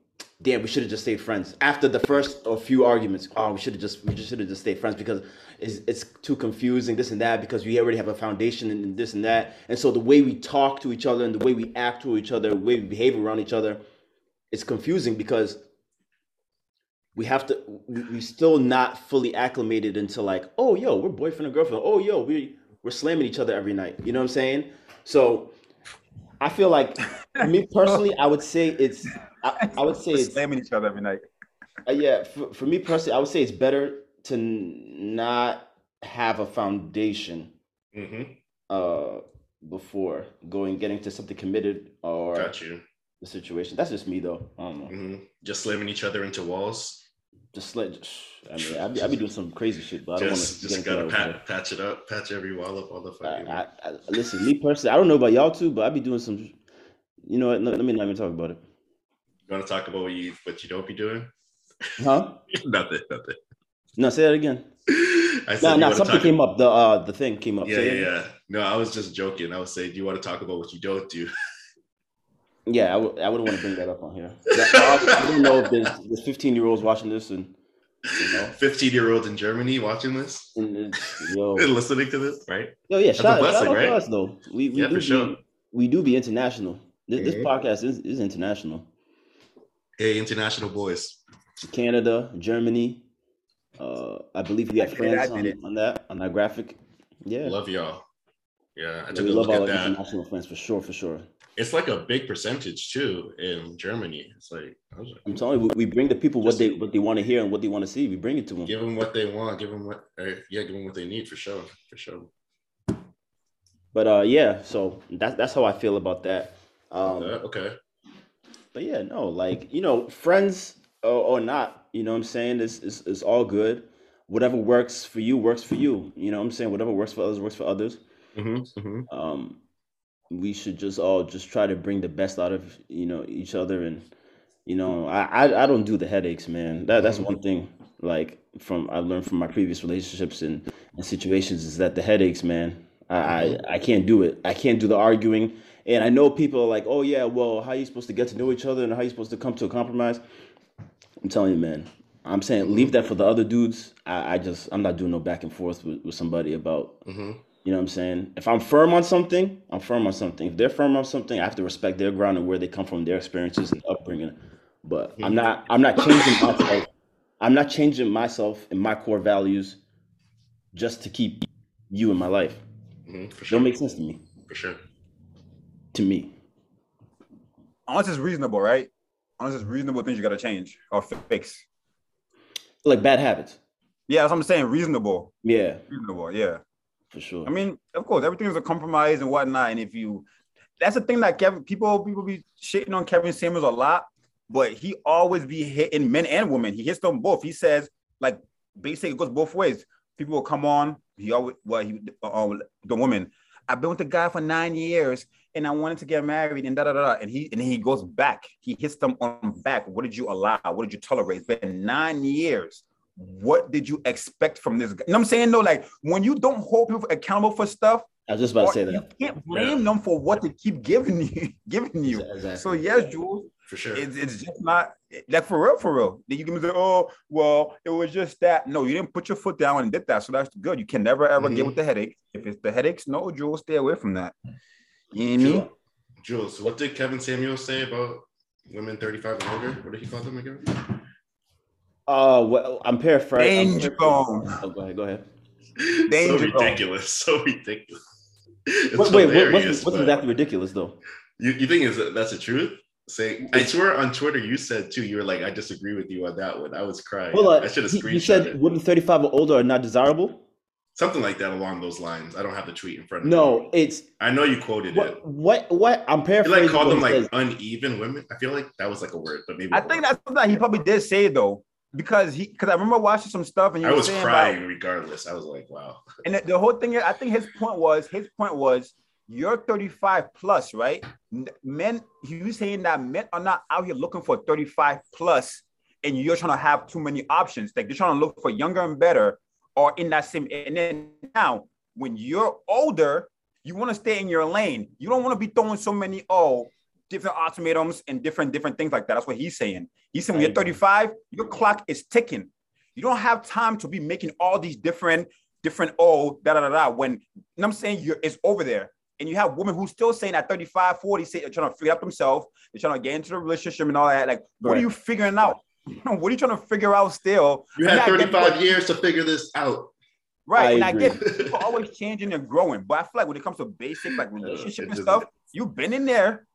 C: damn we should have just stayed friends. After the first or few arguments oh we should have just we just should have just stayed friends because it's, it's too confusing this and that because we already have a foundation and this and that. And so the way we talk to each other and the way we act to each other the way we behave around each other it's confusing because we have to we, we still not fully acclimated into like oh yo we're boyfriend and girlfriend. Oh yo we we're slamming each other every night. You know what i'm saying? So i feel like me oh. personally i would say it's i, I would say it's
D: slamming each other every night.
C: uh, yeah, for, for me personally, I would say it's better to n- not have a foundation
B: Mhm.
C: uh before going getting to something committed or
B: Got you.
C: the situation. That's just me though. I don't know.
B: hmm Just slamming each other into walls.
C: Just let. I mean, I'd be, I'd be doing some crazy shit, but I don't want
B: Just
C: to
B: just gotta pat, patch it up, patch every wall up, all the fucking.
C: I, I, I, listen, me personally, I don't know about y'all too, but I'd be doing some. You know what? Let, let me not even talk about it.
B: You want to talk about what you what you don't be doing?
C: Huh?
B: nothing, nothing.
C: No, say that again.
B: I said,
C: No, no, something came up. The uh, the thing came up.
B: Yeah, yeah, yeah. No, I was just joking. I was saying, do you want to talk about what you don't do?
C: Yeah, I w- I wouldn't want to bring that up on here. I, don't know if there's there's 15 year olds watching this and you know,
B: 15 year olds in Germany watching this
C: and yo,
B: and listening to this, right?
C: Oh yeah,
B: a
C: shout,
B: blessing,
C: shout out
B: right?
C: to us though. We we
B: Yeah,
C: do
B: for sure.
C: be, we do be international. This, this
B: Mhm.
C: podcast is, is international.
B: Hey, international boys.
C: Canada, Germany. Uh, I believe we have
D: I did,
C: France
D: I
C: on, on that on that graphic. Yeah,
B: Love y'all. Yeah, I
C: Yeah,
B: took
C: we
B: a
C: love
B: look
C: our
B: at that.
C: international friends for sure, for sure.
B: It's like a big percentage too in Germany. It's like, I was like
C: I'm telling you, we we bring the people what they what they want to hear and what they want to see. We bring it to them.
B: give them what they want, give them what, or, yeah, give them what they need for sure, for sure.
C: But uh, yeah, so that's that's how I feel about that. Um,
B: Uh, okay.
C: But yeah, no, like you know, friends or, or not, you know what I'm saying? It's, it's it's all good. Whatever works for you works for you. You know what I'm saying? Whatever works for others works for others.
B: Mm-hmm, mm-hmm.
C: Um, we should just all just try to bring the best out of you know each other, and you know, I I, I don't do the headaches, man. That that's one thing. Like from I learned from my previous relationships and, and situations is that the headaches, man. I, I I can't do it. I can't do the arguing. And I know people are like, oh yeah, well, how are you supposed to get to know each other and how are you supposed to come to a compromise? I'm telling you, man. I'm saying leave that for the other dudes. I, I just I'm not doing no back and forth with, with somebody about
B: Mm-hmm.
C: you know what I'm saying? If I'm firm on something, I'm firm on something. If they're firm on something, I have to respect their ground and where they come from, their experiences and upbringing. But I'm not I'm not changing myself. I'm not changing myself and my core values just to keep you in my life.
B: Mm-hmm. For sure.
C: Don't make sense to me.
B: for sure.
C: To me.
D: Unless it's reasonable, right? Unless it's reasonable things you gotta change or fix.
C: Like bad habits.
D: Yeah, that's what I'm saying. Reasonable.
C: Yeah,
D: Reasonable, yeah.
C: for sure.
D: I mean, of course, everything is a compromise and whatnot. And if you, that's the thing that Kevin, people, people be shitting on Kevin Samuels a lot, but he always be hitting men and women. He hits them both. He says, like, basically, it goes both ways. People will come on. He always, well, he, uh, the woman. I've been with the guy for nine years, and I wanted to get married, and da da da. And he, and he goes back. He hits them on back. What did you allow? What did you tolerate? It's been nine years what did you expect from this guy? You know what I'm saying? No, like when you don't hold people accountable for stuff,
C: I was just about to say that.
D: you can't blame them for what they keep giving you, giving you.
C: Exactly.
D: So yes, Jules,
B: For sure.
D: it's, it's just not like for real, for real. Then you can say, oh, well, it was just that. No, you didn't put your foot down and did that. So that's good. You can never ever get
B: Mhm.
D: with the headache. If it's the headaches, no, Jules, stay away from that. You know what I mean?
B: Jules, what did Kevin Samuel say about women 35 and older? What did he call them again?
C: Uh well I'm paraphrasing.
D: Danger zone.
C: Oh, go ahead, go ahead.
B: so
D: Danger zone.
B: ridiculous. So ridiculous. It's
C: Wait, wait, what,
B: hilarious,
C: what's, what's
B: but-
C: exactly ridiculous though?
B: You, you think is that that's the truth? Say, I swear on Twitter you said too. You were like, I disagree with you on that one. I was crying.
C: Hold uh, on.
B: I should have
C: He,
B: screenshot
C: he said
B: it.
C: women 35 or older are not desirable.
B: Something like that along those lines. I don't have the tweet in front of me.
C: No, it's
B: I know you quoted it.
C: what what what I'm
B: You
C: paraphrasing.
B: like called them like
C: says.
B: uneven women. I feel like that was like a word, but maybe
D: I think
B: wrong.
D: that's something that he probably did say though, because he because I remember watching some stuff and he
B: I was crying
D: about-
B: regardless. I was like, wow.
D: and the, the whole thing. I think his point was his point was you're 35 plus, right? Men, he was saying that men are not out here looking for 35 plus, and you're trying to have too many options. Like you're trying to look for younger and better, or in that same. And then now, when you're older, you want to stay in your lane. You don't want to be throwing so many oh different ultimatums and different different things like that. That's what he's saying. He's saying when you're 35, your clock is ticking. You don't have time to be making all these different different oh da da da da. When you know what I'm saying you're it's over there. And you have women who still saying at 35, 40, say they're trying to figure out themselves, they're trying to get into the relationship and all that. Like, what are you figuring out? what are you trying to figure out still?
B: You
D: And
B: had 35 years to figure this out.
D: Right.
C: I
D: and I
C: agree.
D: get people always changing and growing. But I feel like when it comes to basic like relationship
B: it
D: and stuff, you've been in there.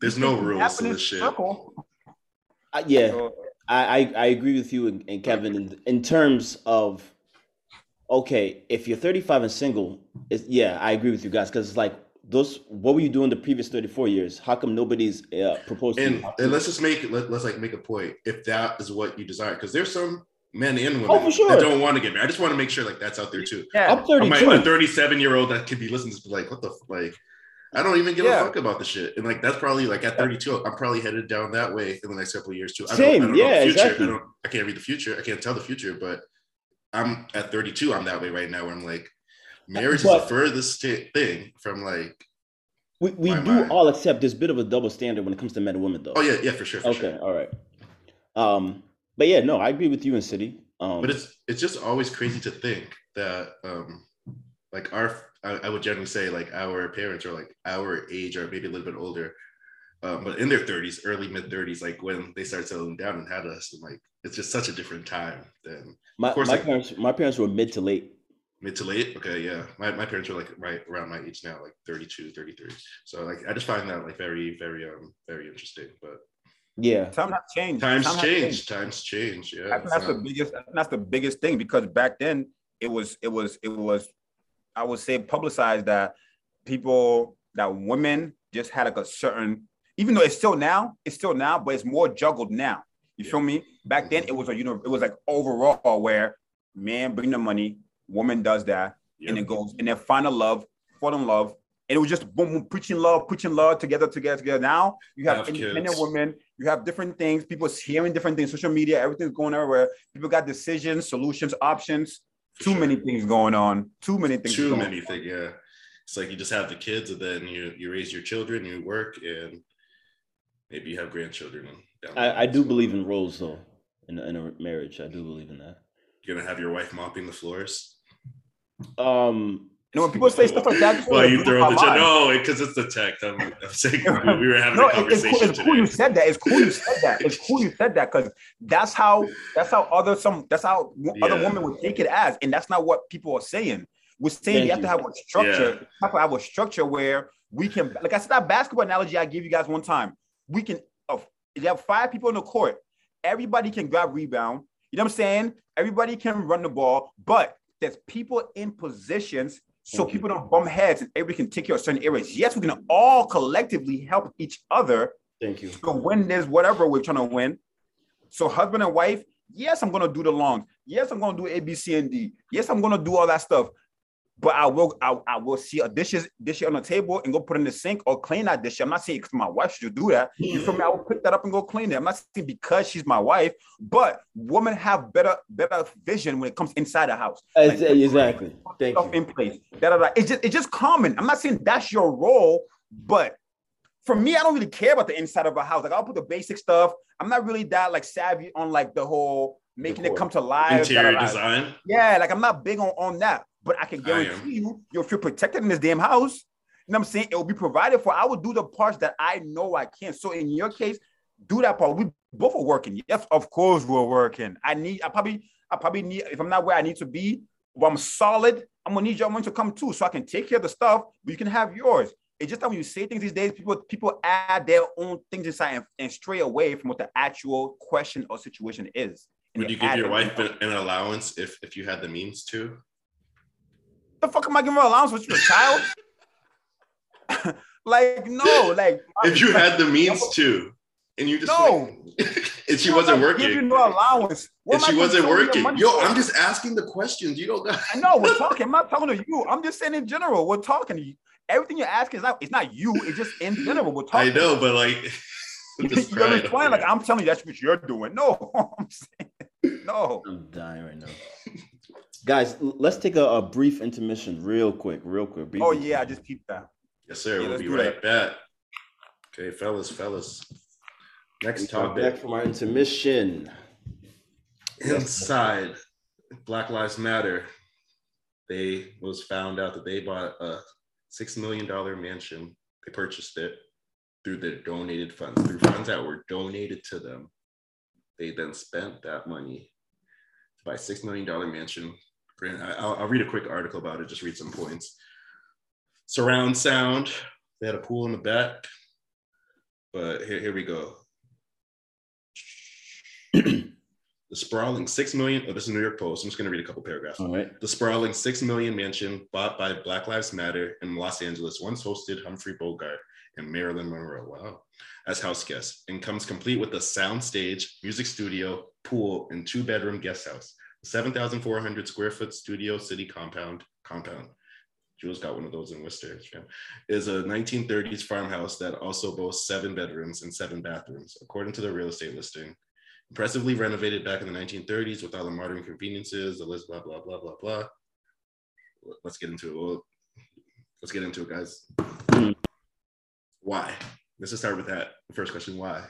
B: There's no rules to this shit.
C: Uh, yeah, I, I I agree with you and, and Kevin in, in terms of okay, if you're 35 and single, it's, yeah, I agree with you guys because it's like those. What were you doing the previous 34 years? How come nobody's uh, proposed to
B: And,
C: you?
B: And let's just make it, let, let's like make a point. If that is what you desire, because there's some men and women
C: Oh, sure.
B: that don't want to get married. I just want to make sure like that's out there too.
D: yeah.
C: I'm
B: I'm like
C: 32.
B: a 37 year old that could be listening to this, be like, what the like? I don't even give
D: Yeah.
B: a fuck about the shit. And like that's probably like at 32, I'm probably headed down that way in the next couple of years too. I
C: Same,
B: don't, I don't
C: yeah,
B: know the future.
C: exactly.
B: I don't I can't read the future. I can't tell the future, but I'm at 32, I'm that way right now where I'm like marriage is the furthest t- thing from like
C: We, we do
B: mind.
C: all accept a bit of a double standard when it comes to men and women, though.
B: oh yeah, yeah, for sure. For
C: okay,
B: sure.
C: all right. Um, but yeah, no, I agree with you in City. Um,
B: But it's it's just always crazy to think that um like our I, I would generally say like our parents are like our age or maybe a little bit older. Um, but in their 30s, early mid 30s, like when they started settling down and had us, and like it's just such a different time than
C: my,
B: of course,
C: my
B: like-
C: parents, my parents were mid to late.
B: mid to late. Okay, yeah. My, my parents were like right around my age now, like 32, 33. So like I just find that like very, very um very interesting. But
C: Yeah,
D: Time has changed.
B: times
D: Time
B: change,
D: changed.
B: times change. Yeah.
D: I think
B: it's
D: that's the biggest. That's the biggest thing because back then it was it was it was I would say publicized that people that women just had like a certain even though it's still now it's still now but it's more juggled now. You feel me? Back then it was a you know it was like overall where man bring the money, woman does that,
B: yeah.
D: and it goes and then find a love, fall in love. And it was just boom, boom, preaching love, preaching love together, together, together. Now you have,
B: Have
D: independent
B: kids.
D: women, you have different things, people hearing different things, social media, everything's going everywhere. People got decisions, solutions, options.
B: For
D: Too
B: sure.
D: many things going on. Too many things.
B: too
D: going
B: many things. Yeah, it's like you just have the kids, and then you you raise your children, you work, and maybe you have grandchildren. And
C: I, I do believe in roles though. In a, in a marriage, I do believe in that.
B: you're gonna have your wife mopping the floors.
C: Um,
D: You know, when people say stuff like that,
B: Well, you
D: it
B: throw
D: blows
B: the
D: my
B: No, because it's the text. I'm, I'm saying we we were having
D: No,
B: a
D: it- it's
B: conversation
D: cool, it's cool you said that. It's cool you said that. It's cool you said that because that's how that's how other some that's how w- other women would take it as, and that's not what people are saying. We're saying
C: Thank
D: you have
C: you.
D: to have a structure. You have to have a structure where we can, like I said, that basketball analogy I gave you guys one time. We can, oh, if you have five people in the court, everybody can grab rebound. You know what I'm saying? Everybody can run the ball, but there's people in positions so
C: you.
D: people don't bump heads and everybody can take care of certain areas. Yes, we can all collectively help each other
C: thank you.
D: So when there's whatever we're trying to win. So husband and wife, yes, I'm gonna do the longs. Yes, I'm gonna do A, B, C, and D. Yes, I'm gonna do all that stuff. But I will, I, I will see a dishes, dish on the table and go put it in the sink or clean that dish. I'm not saying because my wife should do that. You feel me? I will pick that up and go clean it. I'm not saying because she's my wife, but women have better, better vision when it comes inside the house. Like,
C: exactly. Thank
D: stuff
C: you.
D: in place. Da, da, da. It's just it's just common. I'm not saying that's your role, but for me, I don't really care about the inside of a house. Like I'll put the basic stuff. I'm not really that like savvy on like the whole making it come to life. da,
B: Interior
D: da, da.
B: design.
D: Yeah, like I'm not big on, on that, but I can
B: I
D: guarantee you, you'll feel protected in this damn house. You know what I'm saying? It will be provided for. I will do the parts that I know I can. So in your case, do that part. We both are working. Yes, of course we're working. I need. I probably. I probably need. If I'm not where I need to be, but I'm solid. I'm gonna need your money to come too, so I can take care of the stuff. But you can have yours. It's just that when you say things these days, people people add their own things inside and, and stray away from what the actual question or situation is. And
B: Would you give your wife an, an allowance if if you had the means to?
D: The fuck am I giving her allowance with your child? like, no, like
B: If you had the means to, and you just
D: No.
B: like- and she wasn't
D: not giving
B: working,
D: you no allowance. What
B: and she wasn't
D: show you your
B: working. Yo,
D: for?
B: I'm just asking the questions. You don't got.
D: I know we're talking. I'm not talking to you. I'm just saying in general. We're talking. Everything you're asking is not. It's not you. It's just in general. We're talking.
B: I know, but like,
D: You
B: just
D: you understand?
B: crying.
D: Like I'm telling you, that's what you're doing. No, I'm saying no.
C: I'm dying right now. Guys, let's take a, a brief intermission, real quick, real quick. brief
D: Oh yeah, I just keep that.
B: Yes, sir.
D: Yeah,
B: we'll be
D: do
B: right back. Okay, fellas, fellas. Next
C: We are back
B: topic.
C: from our intermission.
B: Inside Black Lives Matter, they was found out that they bought a six million dollar mansion. They purchased it through their donated funds, through funds that were donated to them. They then spent that money to buy a six million dollar mansion. I'll, I'll read a quick article about it. Just read some points. Surround sound. They had a pool in the back. But here, here we go. the sprawling six million. Oh, this is New York Post. I'm just going to read a couple paragraphs.
C: All right.
B: The sprawling six million mansion bought by Black Lives Matter in Los Angeles once hosted Humphrey Bogart and Marilyn Monroe. Wow. As house guests and comes complete with a sound stage, music studio, pool, and two bedroom guest house. 7,400 square foot studio city compound compound Jules got one of those in Worcester. Is a 1930s farmhouse that also boasts seven bedrooms and seven bathrooms, according to the real estate listing. Impressively renovated back in the 1930s with all the modern conveniences, the list, blah, blah, blah, blah, blah. Let's get into it. Well, let's get into it, guys. Hmm. Why? Let's just start with that. First question, why?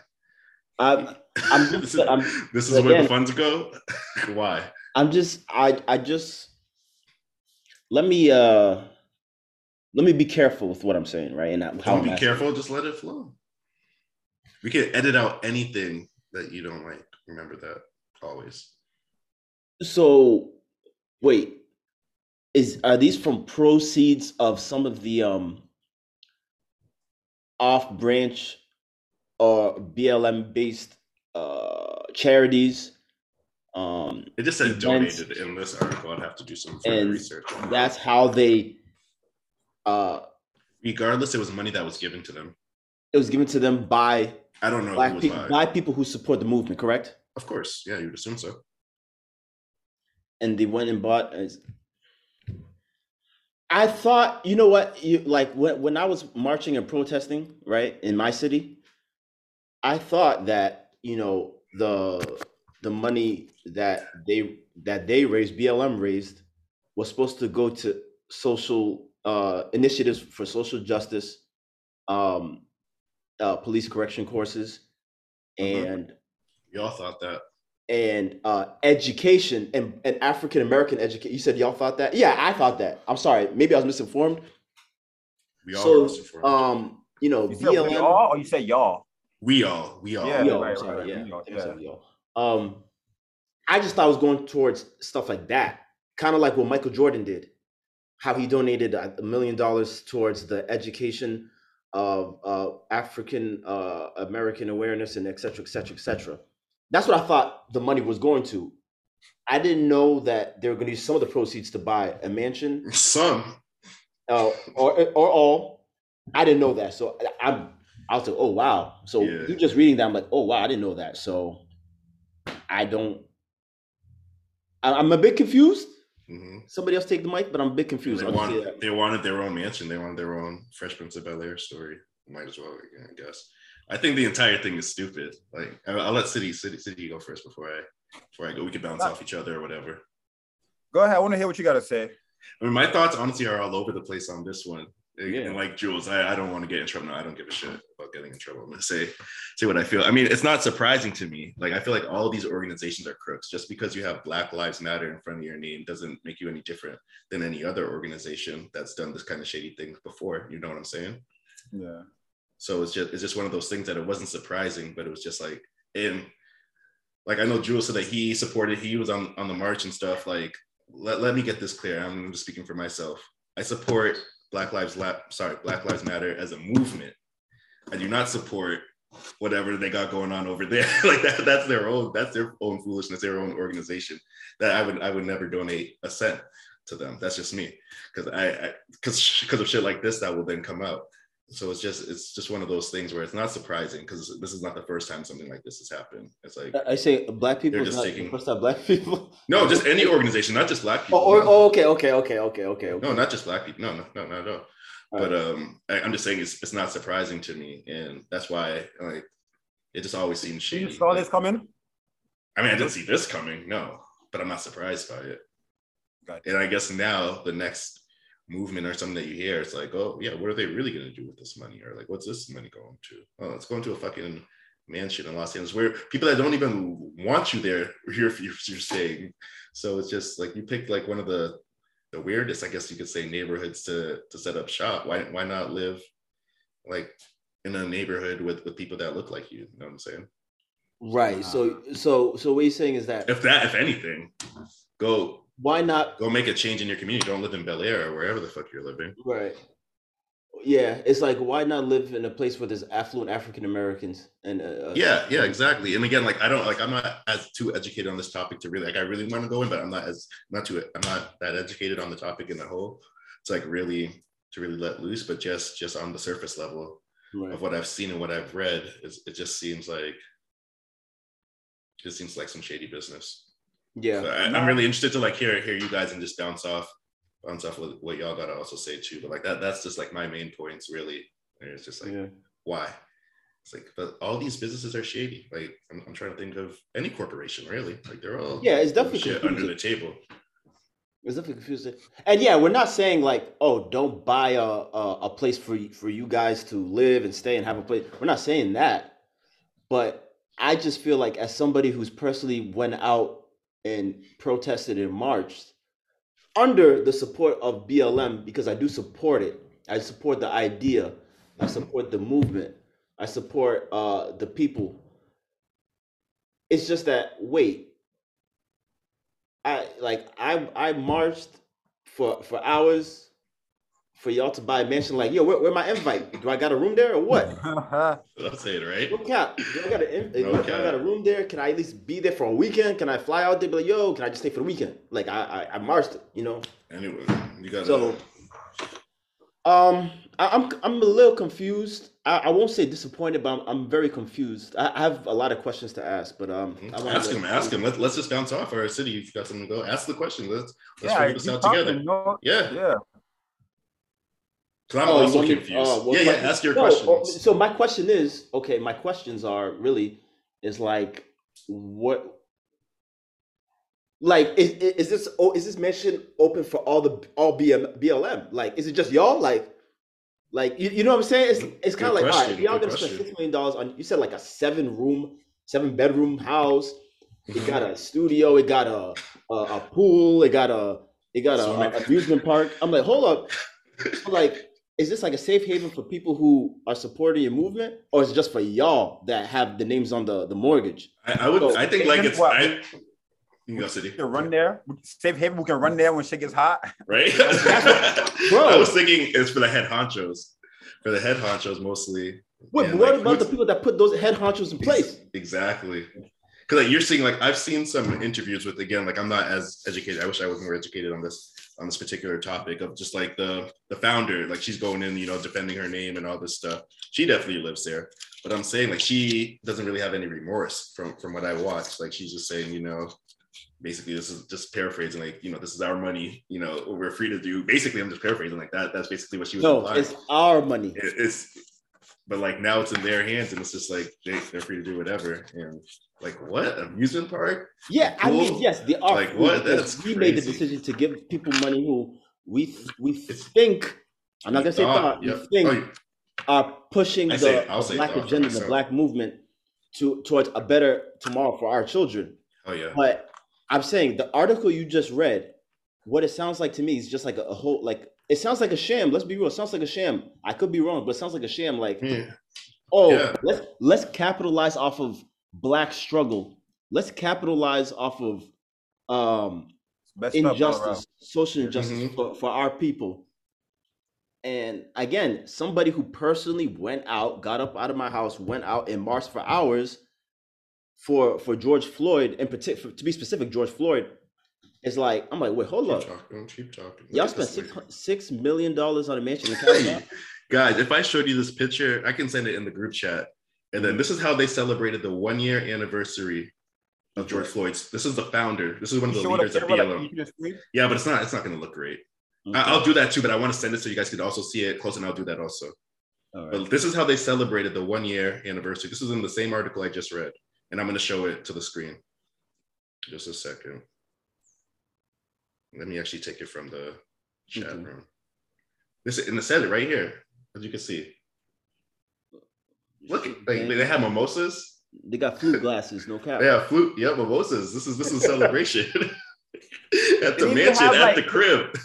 C: Um, I'm, I'm
B: this is,
C: I'm,
B: this is where the funds go. why?
C: I'm just I I just let me uh let me be careful with what I'm saying, right? And how
B: Don't
C: I'm
B: be
C: asking.
B: careful. Just let it flow. We can edit out anything that you don't like. Remember that always.
C: So wait, is are these from proceeds of some of the um off branch or BLM based uh charities? Um
B: It just said
C: Events.
B: donated in this article. I'd have to do some further
C: and
B: research.
C: that's how they uh
B: Regardless, it was money that was given to them.
C: it was given to them by
B: I don't know who
C: black
B: was
C: people
B: by.
C: by people who support the movement, correct?
B: Of course, yeah, you'd assume so.
C: and they went and bought. as- I thought, you know what, you like when when I was marching and protesting, right, in my city, I thought that you know the the money that they that they raised, BLM raised, was supposed to go to social uh, initiatives for social justice, um, uh, police correction courses,
B: Mhm.
C: and
B: We all thought that.
C: and uh, education and, and African American education. You said y'all thought that? Yeah, I thought that. I'm sorry, maybe I was misinformed.
B: We all were
C: So,
B: misinformed.
C: um, you know,
D: You said we
C: BLM.
D: all, or you said y'all?
B: we all, we all.
D: Yeah.
C: Yo,
D: right,
C: I'm sorry,
D: right, right.
C: yeah,
D: We all- yeah.
C: Um, I just thought I was going towards stuff like that, kind of like what Michael Jordan did, how he donated a million dollars towards the education of uh, African uh, American awareness and et cetera, et cetera, et cetera. That's what I thought the money was going to. I didn't know that they were going to use some of the proceeds to buy a mansion
B: Some.
C: uh, or or all. I didn't know that, so I- I'm. I was like, oh wow. So
B: Yeah.
C: you just reading that, I'm like, oh wow, I didn't know that. So I don't. I- I'm a bit confused.
B: hmm
C: Somebody else take the mic, but I'm a bit confused.
B: They,
C: I'll just say
B: wanted, they wanted their own mansion. They wanted their own Fresh Prince of Bel Air story. Might as well, I guess. I think the entire thing is stupid. Like, I'll, I'll let City, City, City go first before I, before I go. We can bounce off each other or whatever.
D: Go ahead. I want to hear what you got to say.
B: I mean, my thoughts honestly are all over the place on this one. And-
C: Yeah.
B: And like Jules, I, I don't want to get in trouble. No, I don't give a shit getting in trouble. I'm gonna say say what I feel. I mean, it's not surprising to me. Like I feel like all these organizations are crooks. Just because you have Black Lives Matter in front of your name doesn't make you any different than any other organization that's done this kind of shady thing before. You know what I'm saying?
D: Yeah.
B: So it's just it's just one of those things that it wasn't surprising, but it was just like and like I know Jules said that he supported, he was on on the march and stuff. Like let, let me get this clear. I'm just speaking for myself. I support Black Lives La- sorry, Black Lives Matter as a movement. I do not support whatever they got going on over there. like that, that's their own, that's their own foolishness, their own organization. That I would I would never donate a cent to them. That's just me. Because I because because of shit like this that will then come out. So it's just it's just one of those things where it's not surprising because this is not the first time something like this has happened. It's like
C: I say black people
B: just
C: not
B: taking-
C: first time black people.
B: no, just any organization, not just black oh, people.
C: Oh, or,
B: no.
C: oh, okay, okay, okay, okay, okay, okay.
B: no, not just black people. No, no, no, all.
C: All
B: But um, I, I'm just saying it's it's not surprising to me, and that's why like it just always seems shady.
D: You saw this coming?
B: I mean, I didn't see this coming, no, but I'm not surprised by it.
D: Gotcha.
B: And I guess now the next movement or something that you hear, it's like, oh yeah, what are they really going to do with this money? Or like, what's this money going to? Oh, it's going to a fucking mansion in Los Angeles where people that don't even want you there, you're, you're, you're staying. So it's just like you picked like one of the the weirdest, I guess you could say, neighborhoods to to set up shop. Why why not live like in a neighborhood with with people that look like you? You know what I'm saying?
C: Right. So, so, so what you're saying is that
B: If that, if anything, go
C: why not
B: go make a change in your community. Don't live in Bel Air or wherever the fuck you're living.
C: Right. Yeah, it's like why not live in a place where there's affluent African Americans and uh,
B: Yeah, yeah, exactly. And again, like I don't like I'm not as too educated on this topic to really like I really want to go in, but I'm not as not too I'm not that educated on the topic in the whole. It's like really to really let loose, but just just on the surface level
C: Right.
B: of what I've seen and what I've read, is it just seems like it just seems like some shady business.
C: Yeah.
B: So I, I'm really interested to like hear hear you guys and just bounce off bounce off of what y'all gotta also say too. But like that, that's just like my main points really. And it's just like
C: Yeah.
B: why? It's like, but all these businesses are shady. Like I'm, I'm trying to think of any corporation really. Like they're all
C: Yeah, it's definitely
B: shit under the table.
C: It's definitely confusing. And yeah, we're not saying like, oh, don't buy a, a a place for for you guys to live and stay and have a place. We're not saying that. But I just feel like as somebody who's personally went out and protested and marched under the support of BLM because I do support it. I support the idea. I support the movement. I support uh the people. It's just that wait, I like I I marched for for hours for y'all to buy a mansion. Like, yo, where, where my invite? Do I got a room there or what?
B: That's it, right?
C: No cap. Do I got a in-
B: No
C: do I got a room there? Can I at least be there for a weekend? Can I fly out there? Be like, yo, can I just stay for the weekend? Like, I I, I marched, you know.
B: Anyway, you gotta.
C: So, um, I, I'm I'm a little confused. I, I won't say disappointed, but I'm, I'm very confused. I, I have a lot of questions to ask, but um, I wanna
B: ask him, ask him. Let, let's just bounce off our city. If you got something to go, ask the question. Let's let's
D: yeah,
B: figure this out together.
D: no-
B: Yeah,
D: yeah.
B: Because I'm
C: Oh,
B: also confused.
C: uh,
B: yeah, yeah.
C: question-
B: Ask your
C: No,
B: questions.
C: oh, So my question is, okay, my questions are really is like what like is, is is this oh is this mission open for all the all BM, BLM? Like is it just y'all? Like like you, you know what I'm saying? It's it's kind of like all right,
B: question,
C: y'all gonna spend six million dollars on you said like a seven room, seven bedroom house. It got a studio, it got a a, a pool, it got a it got a, a amusement park. I'm like, hold up, like, is this like a safe haven for people who are supporting your movement, or is it just for y'all that have the names on the, the mortgage?
B: I, I would.
C: So-
B: I think like it's.
D: What?
B: I, you can city,
D: We can run there. Safe haven. We can run there when shit gets hot.
B: right?
C: Bro.
B: I was thinking it's for the head honchos. For the head honchos mostly.
C: Wait,
B: And,
C: what
B: like,
C: about the people that put those head honchos in place?
B: Exactly. Because like you're seeing, like I've seen some interviews with again, like I'm not as educated. I wish I was more educated on this on this particular topic of just like the the founder, like she's going in, you know, defending her name and all this stuff. She definitely lives there, but I'm saying like she doesn't really have any remorse from from what I watched. Like she's just saying, you know, basically this is just paraphrasing, like you know, this is our money, you know, we're free to do. Basically, I'm just paraphrasing like that. That's basically what she was
C: No,
B: implying
C: it's our money.
B: it- it's but like now it's in their hands and it's just like they, they're free to do whatever and like what amusement park
C: Yeah, I mean, yes, they are.
B: Like, what? That's
C: we made the decision to give people money who we we think. I'm not gonna say
B: Thought,
C: thought.
B: yeah.
C: We think
B: Oh,
C: are pushing
B: I
C: the,
B: say-
C: the black agenda, the black movement, to towards a better tomorrow for our children.
B: oh yeah
C: But I'm saying the article you just read, what it sounds like to me is just like a, a whole like it sounds like a sham. Let's be real. It sounds like a sham. I could be wrong, but it sounds like a sham. Like,
B: yeah
C: oh,
B: Yeah.
C: let's let's capitalize off of black struggle. Let's capitalize off of um
D: Best stuff all around.
C: injustice, social injustice
B: Mhm.
C: for, for our people. And again, somebody who personally went out, got up out of my house, went out and marched for hours for for George Floyd, in particular, to be specific, George Floyd is like, I'm like, wait, hold
B: keep
C: up,
B: talking keep talking.
C: Y'all spent six six million dollars on a mansion in
B: guys if i showed you this picture i can send it in the group chat. And then this is how they celebrated the one year anniversary of george floyd's. This is the founder. This is one of the
D: show
B: leaders of
D: there,
B: blm
D: you can just read.
B: yeah but it's not it's not going to look great. I-
C: Okay,
B: i'll do that too but i want to send it so you guys could also see it close and i'll do that also.
C: All right.
B: But this is how they celebrated the one year anniversary. This is in the same article I just read, and I'm going to show it to the screen. Just a second. Let me actually take it from the chat
C: Okay.
B: room. This it said it right here, as you can see. Look, like,
C: Okay.
B: they have mimosas.
C: They got flute glasses, no cap.
B: They have flute. Yeah, mimosas. This is this is a celebration at the mansion
D: have,
B: at
D: like-
B: the crib.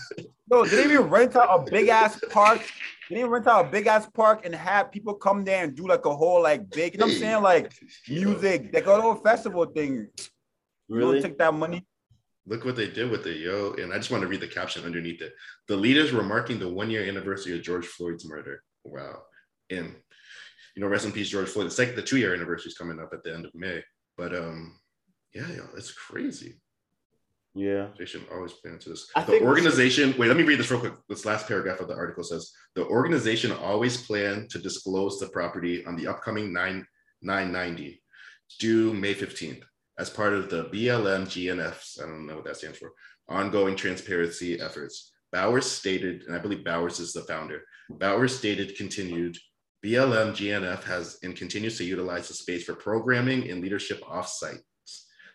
D: No, didn't even rent out a big ass park. They didn't rent out a big ass park and have people come there and do like a whole like big, you know what I'm saying? Like music, they like a little festival thing. You
C: Really?
D: don't take that money.
B: Look what they did with it, yo. And I just want to read the caption underneath it. The leaders were marking the one year anniversary of George Floyd's murder. Wow. And, you know, rest in peace, George Floyd. The second, the two year anniversary is coming up at the end of May. But, um, yeah, yo, it's crazy.
C: Yeah.
B: They should always plan into this.
C: I
B: the organization, wait, let me read this real quick. This last paragraph of the article says the organization always planned to disclose the property on the upcoming 9 990 due May 15th as part of the BLM GNFs, I don't know what that stands for, ongoing transparency efforts. Bowers stated, and I believe Bowers is the founder. Bowers stated, continued, BLM GNF has and continues to utilize the space for programming and leadership offsites.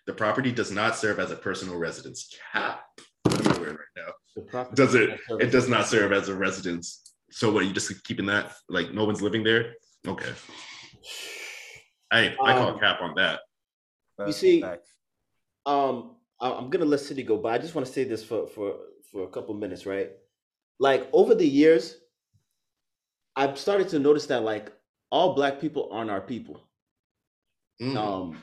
B: The property does not serve as a personal residence. Cap. What am I wearing right now? Does it? It does not serve as a residence. So what? Are you just keeping that like no one's living there? Okay. I I call
C: Um,
B: cap on that.
C: You see-
D: Facts.
C: um I- i'm gonna let city go but i just want to say this for for for a couple minutes right like over the years i've started to notice that like all black people aren't our people
B: Mm,
C: um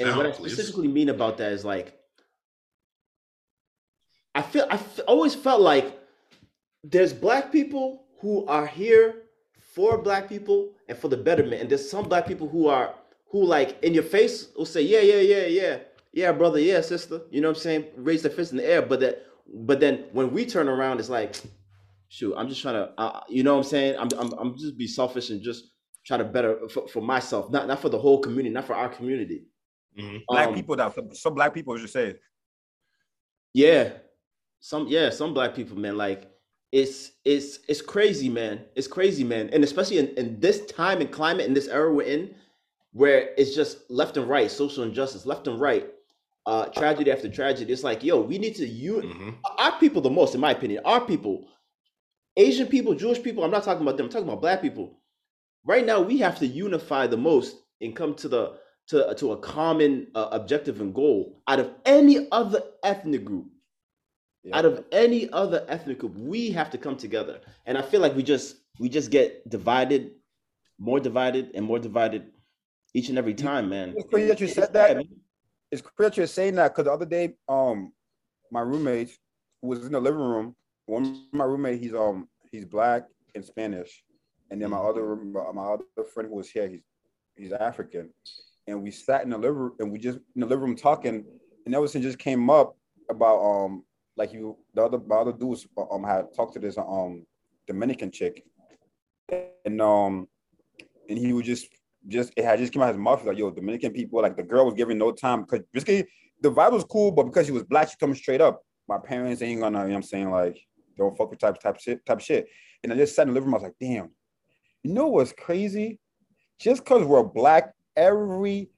C: and what i
B: please.
C: specifically mean about that is like i feel i f- always felt like there's black people who are here for black people and for the betterment and there's some black people who are who like in your face will say yeah yeah yeah yeah yeah brother yeah sister you know what i'm saying raise their fist in the air but that but then when we turn around it's like shoot i'm just trying to uh, you know what i'm saying i'm i'm, I'm just be selfish and just try to better for, for myself not not for the whole community not for our community
B: Mhm.
D: Black
C: Um,
D: people that some black people just say
C: Yeah, some yeah, some black people, man. Like it's it's it's crazy, man. It's crazy, man. And especially in, in this time and climate in this era we're in, where it's just left and right, social injustice, left and right, uh, tragedy after tragedy. It's like, yo, we need to you
B: Mhm.
C: our people the most, in my opinion. Our people, Asian people, Jewish people. I'm not talking about them. I'm talking about black people. Right now, we have to unify the most and come to the to to a common uh, objective and goal out of any other ethnic group
D: Yeah.
C: out of any other ethnic group we have to come together and i feel like we just we just get divided more divided and more divided each and every time man.
D: It's crazy that you said that. it's clear that you're saying that because the other day, um, my roommate who was in the living room. One of my roommate, he's um he's black and Spanish, and then my other my other friend who was here, he's he's African, and we sat in the living room and we just in the living room talking, and everything just came up about um like you the other the other dudes um had talked to this um Dominican chick, and um and he would just just it had just came out his mouth. Like yo Dominican people like the girl was giving no time because basically the vibe was cool but because she was black she coming straight up. My parents ain't gonna you know what I'm saying like don't fuck with type type shit type shit. And I just sat in the living room I was like damn. You know what's crazy? Just because we're black everybody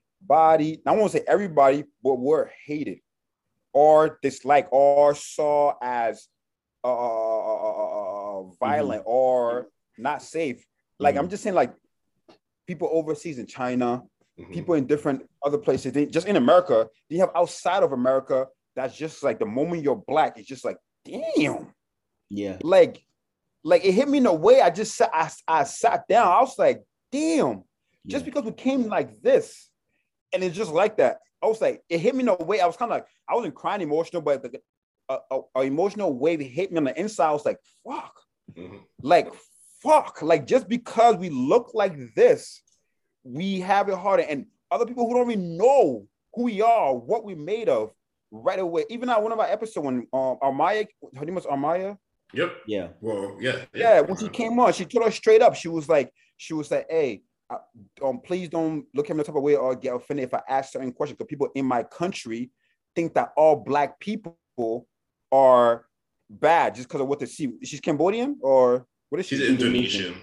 D: I won't say everybody but we're hated. Or disliked or saw as uh, uh, uh, uh, uh mm-hmm. violent or not safe. Like I'm mm-hmm. just saying like people overseas in China
B: Mhm.
D: people in different other places, they, just in America, you have outside of America, that's just like the moment you're black, it's just like, damn,
C: yeah
D: like, like it hit me in a way. I just sat, I, I sat down. I was like, damn, just
C: yeah.
D: because we came like this, and it's just like that. I was like, it hit me in a way. I was kind of like, I wasn't crying emotional, but the, a, a, a emotional wave hit me on the inside. I was like, fuck,
B: Mhm.
D: like fuck like just because we look like this we have it harder. And other people who don't even know who we are what we're made of right away. Even at one of our episodes when um armaya her name was armaya
B: Yep.
C: yeah.
B: Well, yeah.
D: yeah when she came on she told us straight up. She was like she was like hey uh, um please don't look at me the type of way or get offended if i ask certain questions. Because people in my country think that all black people are bad just because of what they see. She's cambodian or what is she
B: She's Indonesian.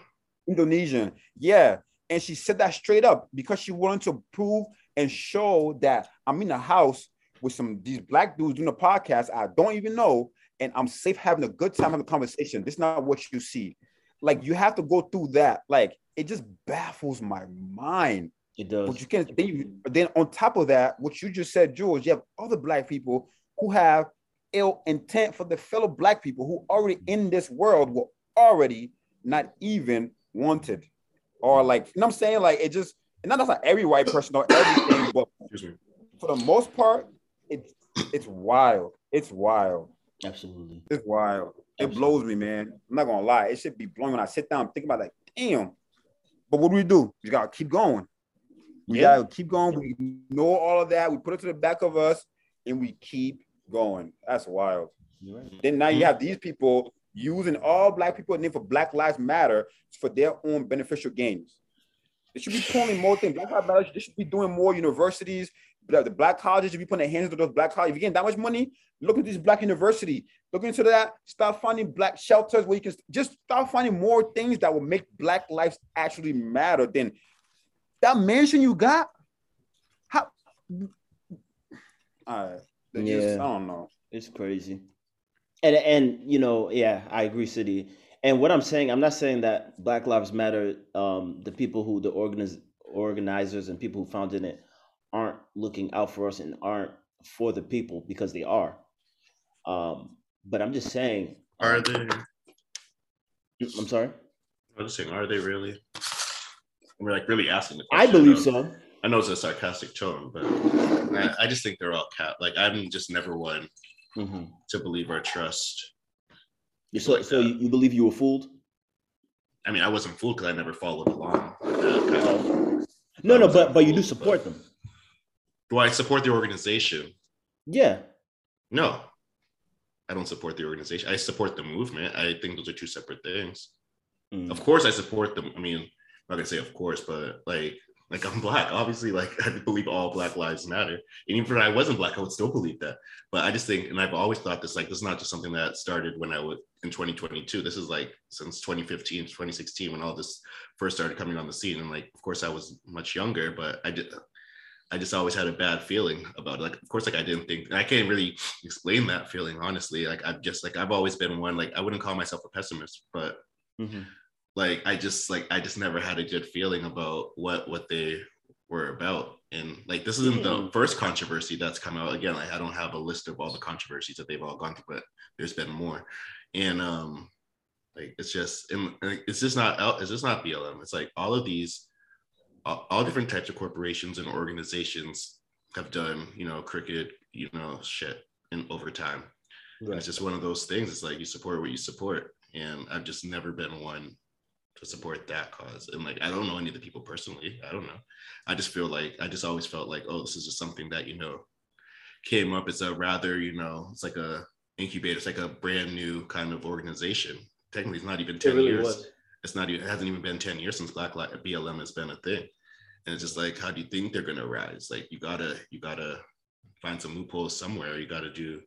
D: Indonesian. Yeah. And she said that straight up because she wanted to prove and show that I'm in a house with some these black dudes doing a podcast I don't even know, and I'm safe having a good time having a conversation. This is not what you see. Like you have to go through that. Like it just baffles my mind.
C: it does
D: But you can't then, you, then on top of that, what you just said, George, you have other black people who have ill intent for the fellow black people who already in this world were already not even wanted. Or like, you know what I'm saying? Like it just and not that's not every white person or everything, but for the most part, it's it's wild. It's wild.
C: absolutely
D: It's wild. It blows me, man. I'm not gonna lie. It should be blowing when I sit down and think about like, damn. But what do we do? We gotta keep going. We
C: Yeah.
D: gotta keep going. We know all of that. We put it to the back of us and we keep going. That's wild.
C: Right.
D: Then now you mm-hmm. have these people using all black people name for Black Lives Matter for their own beneficial gains. They should be pulling more things. Black Lives Matter, they should be doing more universities the black colleges, if you put their hands into those black colleges, if you're getting that much money, look into this black university. Look into that. Start finding black shelters where you can just start finding more things that will make black lives actually matter than that mansion you got. How? All right.
C: Yeah.
D: Just, I don't know.
C: It's crazy. And and you know, yeah, I agree, City. And what I'm saying, I'm not saying that Black Lives Matter, um, the people who the organiz- organizers and people who founded it aren't looking out for us and aren't for the people because they are. Um, but I'm just saying.
B: Are
C: um,
B: they?
C: I'm sorry.
B: I'm just saying, are they really? We're like really asking the question.
C: I believe
B: of-
C: so.
B: I know it's a sarcastic tone, but I, I just think they're all cap. Like I'm just never one
C: hmm
B: to believe or trust.
C: So,
B: like
C: so
B: that.
C: you, believe you were fooled?
B: I mean, I wasn't fooled because I never followed along. with that kind of-
C: No, no, but but you do support them.
B: Do I support the organization?
C: Yeah.
B: No, I don't support the organization. I support the movement. I think those are two separate things.
C: Mm.
B: Of course, I support them. I mean, I'm not gonna say of course, but like, like I'm black. Obviously, like I believe all Black lives matter. And even if I wasn't black, I would still believe that. But I just think, and I've always thought this, like, this is not just something that started when I was in 2022. This is like since 2015, 2016, when all this first started coming on the scene. And like, of course, I was much younger, but I did. I just always had a bad feeling about it. Like, of course, like I didn't think, I can't really explain that feeling honestly. Like, I've just like I've always been one. Like, I wouldn't call myself a pessimist, but
C: Mhm.
B: Like I just like I just never had a good feeling about what what they were about. And like this isn't the
C: Mhm.
B: first controversy that's come out. Again, like I don't have a list of all the controversies that they've all gone through, but there's been more. And um like it's just and it's just not it's just not BLM. It's like all of these all, all different types of corporations and organizations have done, you know, cricket, you know, shit in over time. And It's just one of those things. It's like you support what you support. And I've just never been one to support that cause. And like, I don't know any of the people personally. I don't know. I just feel like, I just always felt like, oh, this is just something that, you know, came up. It's a rather, you know, it's like a incubator. It's like a brand new kind of organization. Technically, it's not even 10
C: It really
B: years.
C: was.
B: It's not even, it hasn't even been 10 years since Black Lives BLM has been a thing. And it's just like, how do you think they're gonna rise? Like you gotta, you gotta find some loopholes somewhere. You gotta do,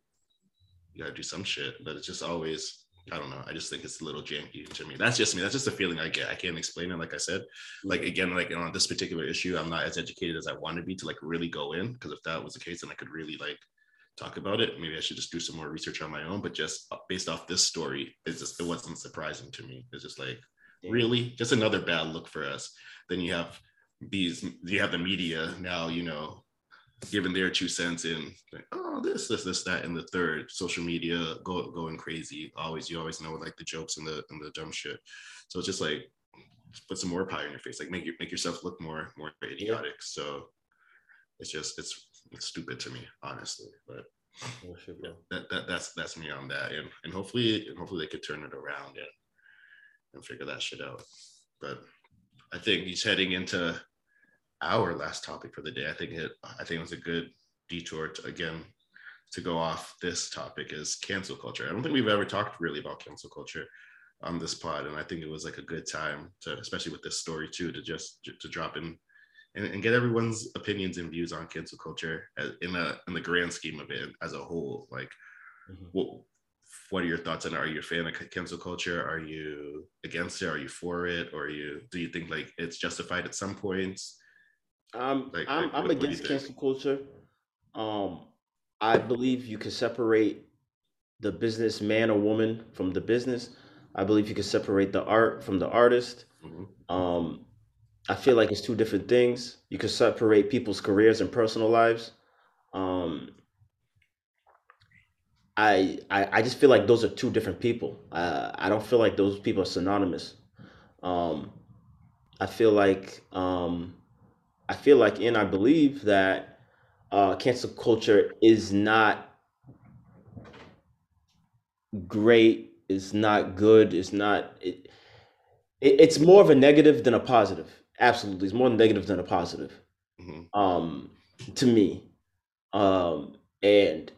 B: you gotta do some shit. But it's just always, I don't know. I just think it's a little janky to me. That's just me. That's just a feeling I get. I can't explain it. Like I said, like again, like on this particular issue, I'm not as educated as I want to be to like really go in. Because if that was the case, then I could really like talk about it. Maybe I should just do some more research on my own. But just uh, based off this story, it's just it wasn't surprising to me. It's just like really just another bad look for us. Then you have these, you have the media now, you know, giving their two cents in, like, oh, this, this, this, that, and the third. Social media go, going crazy. Always, you always know like the jokes and the and the dumb shit. So it's just like put some more pie in your face, like make you make yourself look more more idiotic. So it's just it's it's stupid to me, honestly. But
C: Oh, shit,
B: that, that that's that's me on that, and and hopefully and hopefully they could turn it around and and figure that shit out. But I think he's heading into our last topic for the day. I think it I think it was a good detour to, again to go off this topic is cancel culture. I don't think we've ever talked really about cancel culture on this pod, and I think it was like a good time to, especially with this story too, to just to drop in and, and get everyone's opinions and views on cancel culture in a in the grand scheme of it as a whole. Like,
C: Mhm.
B: what what are your thoughts on? it? Are you a fan of cancel culture? Are you against it? Are you for it? Or are you do you think like it's justified at some points?
C: I'm
B: Like,
C: I'm,
B: like,
C: I'm
B: what- what do you
C: against
B: think?
C: cancel culture. Um, I believe you can separate the businessman or woman from the business. I believe you can separate the art from the artist.
B: Mhm.
C: Um, I feel like it's two different things. You can separate people's careers and personal lives. Um, I, I I just feel like those are two different people. Uh, I don't feel like those people are synonymous. Um, I feel like um, I feel like, and I believe that uh, cancel culture is not great. It's not good. It's not. It, it, it's more of a negative than a positive. Absolutely, it's more negative than a positive.
B: Mhm.
C: Um, to me, um, and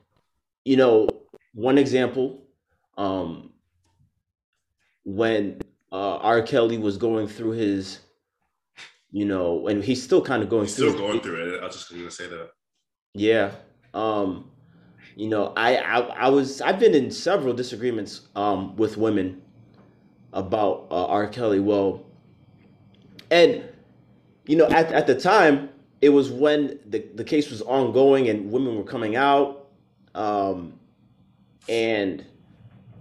C: you know, one example, um, when uh, R. Kelly was going through his, you know, and he's still kind of going
B: He's
C: through
B: still going through it. I was just gonna say that.
C: Yeah. Um, you know, I, I I was I've been in several disagreements um with women about uh, R. Kelly. Well, and you know, at at the time, it was when the the case was ongoing and women were coming out. Um, and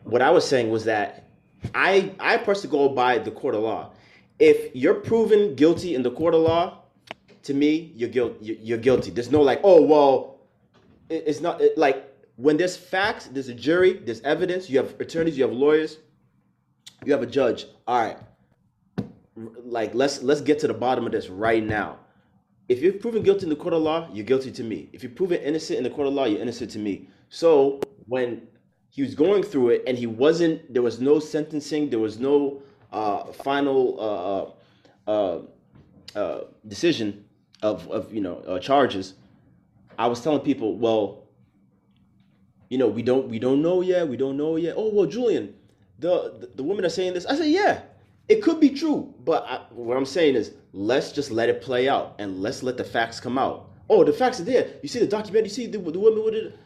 C: what I was saying was that I I personally go by the court of law. If you're proven guilty in the court of law, to me, you're guilty. You're guilty. There's no like, oh well, it's not it, like when there's facts, there's a jury, there's evidence. You have attorneys, you have lawyers, you have a judge. All right, like let's let's get to the bottom of this right now. If you're proven guilty in the court of law, you're guilty to me. If you're proven innocent in the court of law, you're innocent to me. So when he was going through it and he wasn't, there was no sentencing, there was no uh, final uh, uh, uh, decision of, of you know uh, charges. I was telling people, well, you know, we don't we don't know yet. We don't know yet. Oh well, Julian, the the, the women are saying this. I said, yeah, it could be true, but I, what I'm saying is, let's just let it play out and let's let the facts come out. Oh, the facts are there. You see the documentary. You see the, the women with it.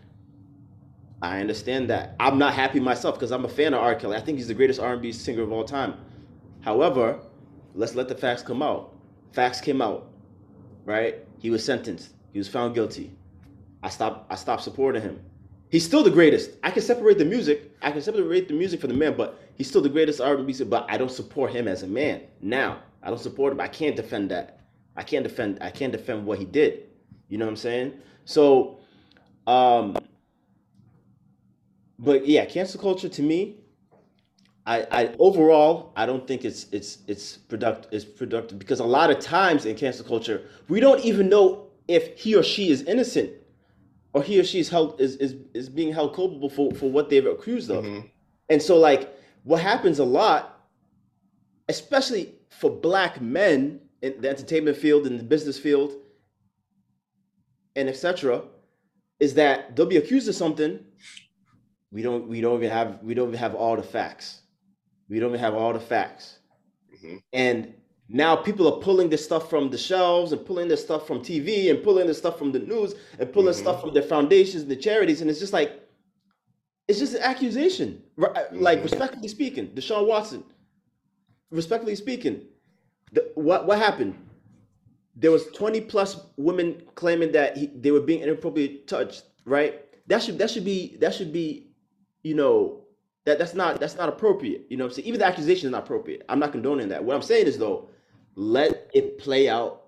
C: I understand that. I'm not happy myself because I'm a fan of R. Kelly. I think he's the greatest R&B singer of all time. However, let's let the facts come out. Facts came out, right? He was sentenced. He was found guilty. I stopped. I stopped supporting him. He's still the greatest. I can separate the music. I can separate the music from the man, but he's still the greatest R&B singer. But I don't support him as a man. Now, I don't support him. I can't defend that. I can't defend. I can't defend what he did. You know what I'm saying? So, um, but yeah, cancel culture to me, I, I overall I don't think it's it's it's productive it's productive because a lot of times in cancel culture we don't even know if he or she is innocent or he or she is held is is, is being held culpable for, for what they've accused of.
B: Mhm.
C: And so like what happens a lot, especially for black men in the entertainment field, in the business field, and etc., is that they'll be accused of something. We don't we don't even have we don't even have all the facts. We don't have all the facts.
B: Mhm.
C: And now people are pulling this stuff from the shelves and pulling this stuff from TV and pulling this stuff from the news and pulling
B: Mhm.
C: stuff from their foundations and the charities. And it's just like, it's just an accusation. Ri- Like,
B: Mhm.
C: respectfully speaking, Deshaun Watson, respectfully speaking, the, what, what happened? There was 20 plus women claiming that he, they were being inappropriately touched, right? That should that should be that should be, you know, that that's not that's not appropriate. You know what I'm saying? Even the accusation is not appropriate. I'm not condoning that. What I'm saying is though, let it play out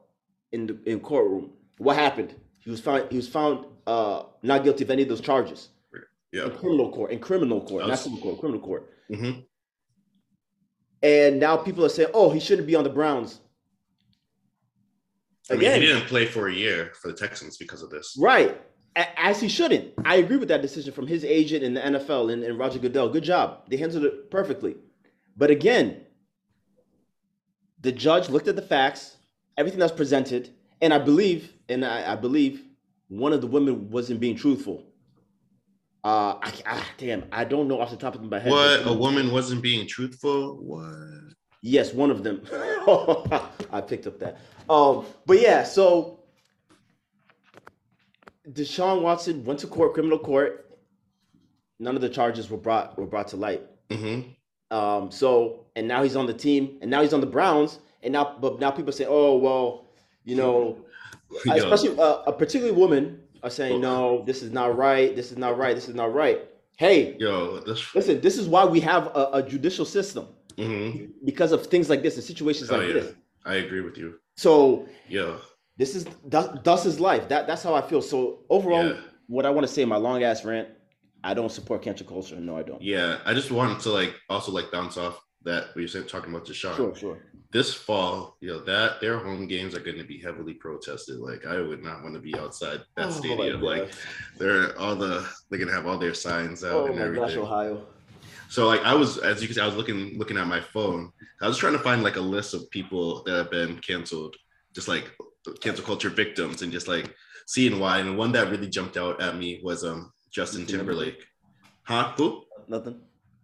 C: in the in courtroom. What happened? He was found he was found uh not guilty of any of those charges.
B: Yeah.
C: In criminal court, in criminal court, not
B: That's-
C: civil court, criminal court.
B: hmm
C: And now people are saying, "Oh, he shouldn't be on the Browns."
B: I mean,
C: Again,
B: he didn't play for a year for the Texans because of this.
C: right? As he shouldn't. I agree with that decision from his agent in the NFL and, and Roger Goodell. Good job. They handled it perfectly. But again, the judge looked at the facts, everything that's presented, and I believe, and I, I believe, one of the women wasn't being truthful. Uh, I, ah, damn, I don't know off the top of my head.
B: What? A woman wasn't being truthful? What?
C: Yes, one of them. I picked up that. Um, but yeah, so Deshaun Watson went to court, criminal court. None of the charges were brought were brought to light.
B: hmm
C: Um, so and now he's on the team, and now he's on the Browns, and now but now people say, oh well, you know,
B: Yo,
C: especially uh, a particular woman are saying, no, this is not right, this is not right, this is not right. Hey,
B: yo, this.
C: listen, this is why we have a, a judicial system
B: hmm
C: because of things like this and situations
B: Oh
C: like
B: yeah,
C: this.
B: I agree with you.
C: So
B: Yo,
C: this is that, thus is life. That that's how I feel. So overall,
B: Yeah.
C: what I want to say, my long ass rant, I don't support cancel culture. No, I don't.
B: yeah. I just wanted to like also like bounce off that we said talking about Deshaun.
C: Sure, sure.
B: This fall, you know that their home games are going to be heavily protested. Like I would not want to be outside that
C: Oh,
B: stadium. Like they're all the they're gonna have all their signs out
C: Oh
B: and everything.
C: gosh, Ohio.
B: So like I was, as you can see, I was looking looking at my phone. I was trying to find like a list of people that have been canceled, just like cancel culture victims, and just like seeing why. And one that really jumped out at me was um Justin
C: Justin
B: Timberlake. Huh? Who?
C: Nothing.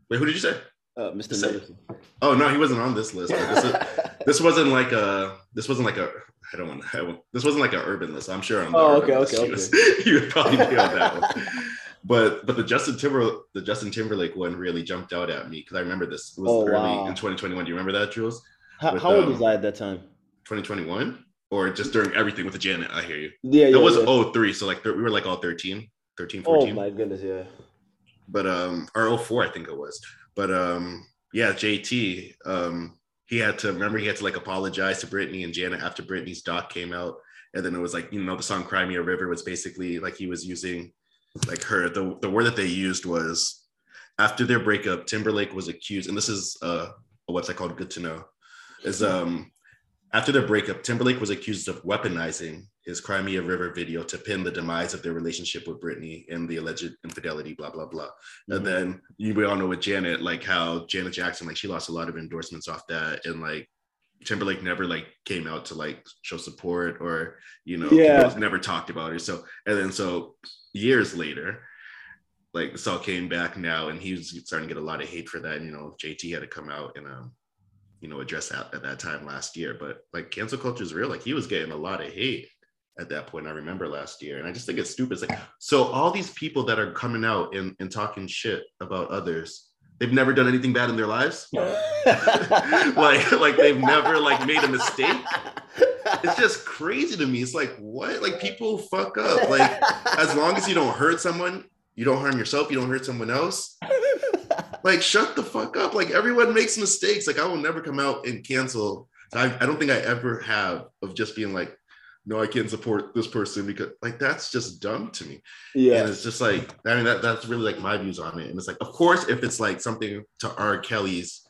B: Wait, who did you say?
C: Uh, Mr.
B: Say-
C: Medicine.
B: Oh no, he wasn't on this list. But this is this wasn't like a this wasn't like a I don't want to. This wasn't like an urban list. I'm sure. On the
C: Oh,
B: urban
C: okay, okay,
B: he, was, he would probably be on that one. But but the Justin Timber the Justin Timberlake one really jumped out at me because I remember this. It was
C: Oh,
B: early
C: wow.
B: in 2021. Do you remember that, Jules?
C: How,
B: With,
C: how old
B: um,
C: was I at that time?
B: 2021 or just during everything with the Janet? I hear you.
C: Yeah, yeah.
B: That was
C: yeah.
B: 03, so like thir- we were like all 13, 13,
C: Oh
B: 14.
C: my goodness, yeah.
B: but um or 04 I think it was. But um yeah, JT um he had to remember he had to like apologize to Britney and Janet after Britney's doc came out. And then it was like, you know, the song Cry Me a River was basically like he was using like her the, the word that they used was after their breakup, Timberlake was accused, and this is uh, a website called Good to Know, is um after their breakup, Timberlake was accused of weaponizing his Cry Me a River video to pin the demise of their relationship with Britney and the alleged infidelity, blah, blah, blah. And
C: Mhm.
B: then we all know with Janet, like how Janet Jackson, like she lost a lot of endorsements off that. And like Timberlake never like came out to like show support or, you know,
C: Yeah.
B: never talked about her. So, and then so years later, like this all came back now and he was starting to get a lot of hate for that. And, You know, JT had to come out and, um, you know, address that at that time last year. But like cancel culture is real. Like he was getting a lot of hate at that point. I remember last year. And I just think it's stupid. It's like, so all these people that are coming out and, and talking shit about others, they've never done anything bad in their lives. like, like they've never like made a mistake. It's just crazy to me. It's like, what? Like people fuck up. Like as long as you don't hurt someone, you don't harm yourself, you don't hurt someone else. Like, shut the fuck up. Like everyone makes mistakes. Like I will never come out and cancel. I, I don't think I ever have of just being like, no, I can't support this person because like that's just dumb to me.
C: yeah.
B: And it's just like, I mean, that, that's really like my views on it. And it's like, of course, if it's like something to R. Kelly's